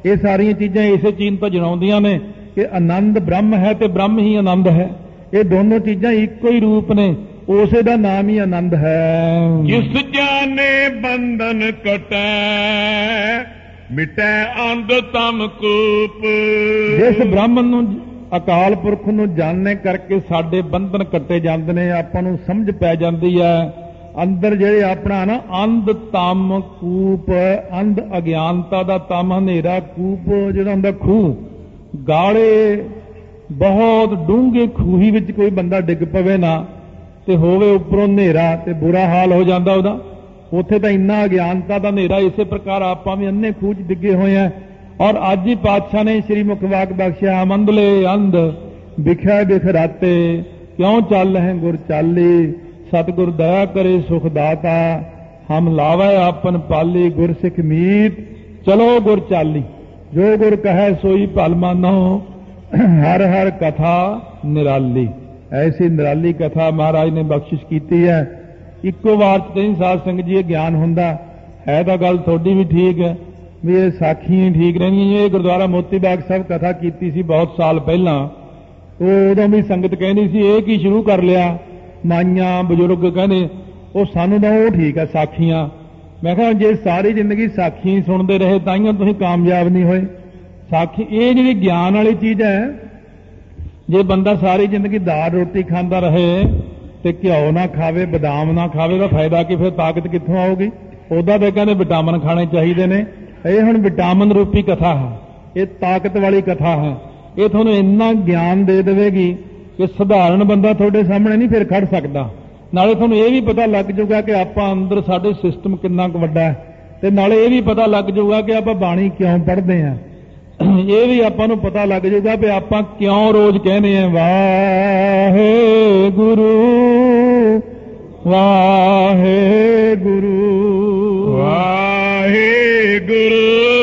ਇਹ ਸਾਰੀਆਂ ਚੀਜ਼ਾਂ ਇਸੇ ਚੀਜ਼ ਤੋਂ ਜਣਾਉਂਦੀਆਂ ਨੇ ਕਿ ਆਨੰਦ ਬ੍ਰਹਮ ਹੈ ਤੇ ਬ੍ਰਹਮ ਹੀ ਆਨੰਦ ਹੈ। ਇਹ ਦੋਨੋਂ ਚੀਜ਼ਾਂ ਇੱਕੋ ਹੀ ਰੂਪ ਨੇ ਉਸੇ ਦਾ ਨਾਮ ਹੀ ਆਨੰਦ ਹੈ। ਜਿਸ ਜਾਣੇ ਬੰਧਨ ਕਟੈ ਮਿਟੈ ਅੰਧ ਤਮ ਕੂਪ। ਜਿਸ ਬ੍ਰਾਹਮਣ ਨੂੰ ਅਕਾਲ ਪੁਰਖ ਨੂੰ ਜਾਣਨੇ ਕਰਕੇ ਸਾਡੇ ਬੰਧਨ ਕੱਟੇ ਜਾਂਦੇ ਨੇ, ਆਪਾਂ ਨੂੰ ਸਮਝ ਪੈ ਜਾਂਦੀ ਹੈ। ਅੰਦਰ ਜਿਹੜੇ ਆਪਣਾ ਨਾ ਅੰਧ ਤਮ ਕੂਪ, ਅੰਧ ਅਗਿਆਨਤਾ ਦਾ ਤਮ ਹਨੇਰਾ, ਕੂਪ ਜਿਹੜਾ ਹੁੰਦਾ ਖੂਹ, ਗਾਲੇ, ਬਹੁਤ ਡੂੰਘੇ ਖੂਹੀ ਵਿੱਚ ਕੋਈ ਬੰਦਾ ਡਿੱਗ ਪਵੇ ਨਾ, ਤੇ ਹੋਵੇ ਉੱਪਰੋਂ ਹਨੇਰਾ ਤੇ ਬੁਰਾ ਹਾਲ ਹੋ ਜਾਂਦਾ ਉਹਦਾ। ਉੱਥੇ ਤਾਂ ਇੰਨਾ ਅਗਿਆਨਤਾ ਦਾ ਹਨੇਰਾ, ਇਸੇ ਪ੍ਰਕਾਰ ਆਪਾਂ ਵੀ ਅੰਨੇ ਖੂਹ 'ਚ ਡਿੱਗੇ ਹੋਏ ਆ ਔਰ ਅੱਜ ਹੀ ਪਾਤਸ਼ਾਹ ਨੇ ਸ੍ਰੀ ਮੁਖਵਾਕ ਬਖਸ਼ਿਆ ਮੰਦਲੇ ਅੰਧ ਵਿਖਿਆ ਬਿਖਰਾਤੇ, ਕਿਉਂ ਚੱਲ ਹੈ ਗੁਰ ਚਾਲੀ? ਸਤਿਗੁਰ ਦਇਆ ਕਰੇ ਸੁਖ ਦਾਤਾ, ਹਮ ਲਾਵੇ ਆਪਨ ਪਾਲੀ ਗੁਰ ਸਿੱਖ ਮੀਤ, ਚਲੋ ਗੁਰ ਚਾਲੀ। ਜੋ ਗੁਰ ਕਹੈ ਸੋਈ ਭਲ ਮਾਨੋ, ਹਰ ਹਰ ਕਥਾ ਨਿਰਾਲੀ। ਐਸੀ ਨਿਰਾਲੀ ਕਥਾ ਮਹਾਰਾਜ ਨੇ ਬਖਸ਼ਿਸ਼ ਕੀਤੀ ਹੈ। ਇੱਕੋ ਵਾਰ ਚ ਨਹੀਂ ਸਾਧ ਸੰਗਤ ਜੀ ਇਹ ਗਿਆਨ ਹੁੰਦਾ। ਹੈ ਤਾਂ ਗੱਲ ਤੁਹਾਡੀ ਵੀ ਠੀਕ ਹੈ। ਵੀ ਇਹ ਸਾਖੀਆਂ ਠੀਕ ਰਹਿਣਗੀਆਂ ਇਹ ਗੁਰਦੁਆਰਾ ਮੋਤੀ ਬਾਗ ਸਾਹਿਬ ਕਥਾ ਕੀਤੀ ਸੀ ਬਹੁਤ ਸਾਲ ਪਹਿਲਾਂ। ਉਹ ਉਦੋਂ ਵੀ ਸੰਗਤ ਕਹਿੰਦੀ ਸੀ, ਇਹ ਕੀ ਸ਼ੁਰੂ ਕਰ ਲਿਆ? ਮਾਈਆਂ ਬਜ਼ੁਰਗ ਕਹਿੰਦੇ, ਉਹ ਸਾਨੂੰ ਤਾਂ ਉਹ ਠੀਕ ਹੈ ਸਾਖੀਆਂ। ਮੈਂ ਕਿਹਾ, ਜੇ ਸਾਰੀ ਜ਼ਿੰਦਗੀ ਸਾਖੀਆਂ ਸੁਣਦੇ ਰਹੇ ਤਾਂ ਹੀ ਤੁਸੀਂ ਕਾਮਯਾਬ ਨਹੀਂ ਹੋਏ। ਸਾਖੀ, ਇਹ ਜਿਹੜੀ ਗਿਆਨ ਵਾਲੀ ਚੀਜ਼ ਹੈ, ਜੇ ਬੰਦਾ ਸਾਰੀ ਜ਼ਿੰਦਗੀ ਦਾਲ ਰੋਟੀ ਖਾਂਦਾ ਰਹੇ ਤੇ ਘਿਓ ਨਾ ਖਾਵੇ, ਬਦਾਮ ਨਾ ਖਾਵੇ ਤਾਂ ਫਾਇਦਾ ਕੀ, ਫਿਰ ਤਾਕਤ ਕਿੱਥੋਂ ਆਊਗੀ? ਉਹਦਾ ਤੇ ਕਹਿੰਦੇ ਵਿਟਾਮਿਨ ਖਾਣੇ ਚਾਹੀਦੇ ਨੇ। ਇਹ ਹੁਣ ਵਿਟਾਮਿਨ ਰੂਪੀ ਕਥਾ ਹੈ। ਇਹ ਤਾਕਤ ਵਾਲੀ ਕਥਾ ਹੈ। ਇਹ ਤੁਹਾਨੂੰ ਇੰਨਾ ਗਿਆਨ ਦੇ ਦੇਵੇਗੀ ਕਿ ਸਧਾਰਨ ਬੰਦਾ ਤੁਹਾਡੇ ਸਾਹਮਣੇ ਨਹੀਂ ਫਿਰ ਖੜ ਸਕਦਾ। ਨਾਲੇ ਤੁਹਾਨੂੰ ਇਹ ਵੀ ਪਤਾ ਲੱਗ ਜਾਊਗਾ ਕਿ ਆਪਾਂ ਅੰਦਰ ਸਾਡੇ ਸਿਸਟਮ ਕਿੰਨਾ ਕੁ ਵੱਡਾ ਹੈ। ਤੇ ਨਾਲੇ ਇਹ ਵੀ ਪਤਾ ਲੱਗ ਜਾਊਗਾ ਕਿ ਆਪਾਂ ਬਾਣੀ ਕਿਉਂ ਪੜ੍ਹਦੇ ਆਂ ਇਹ ਵੀ ਆਪਾਂ ਨੂੰ ਪਤਾ ਲੱਗ ਜਾਊਗਾ ਵੀ ਆਪਾਂ ਕਿਉਂ ਰੋਜ਼ ਕਹਿੰਦੇ ਆਂ ਵਾਹਿਗੁਰੂ ਵਾਹਿਗੁਰੂ। हे गुरु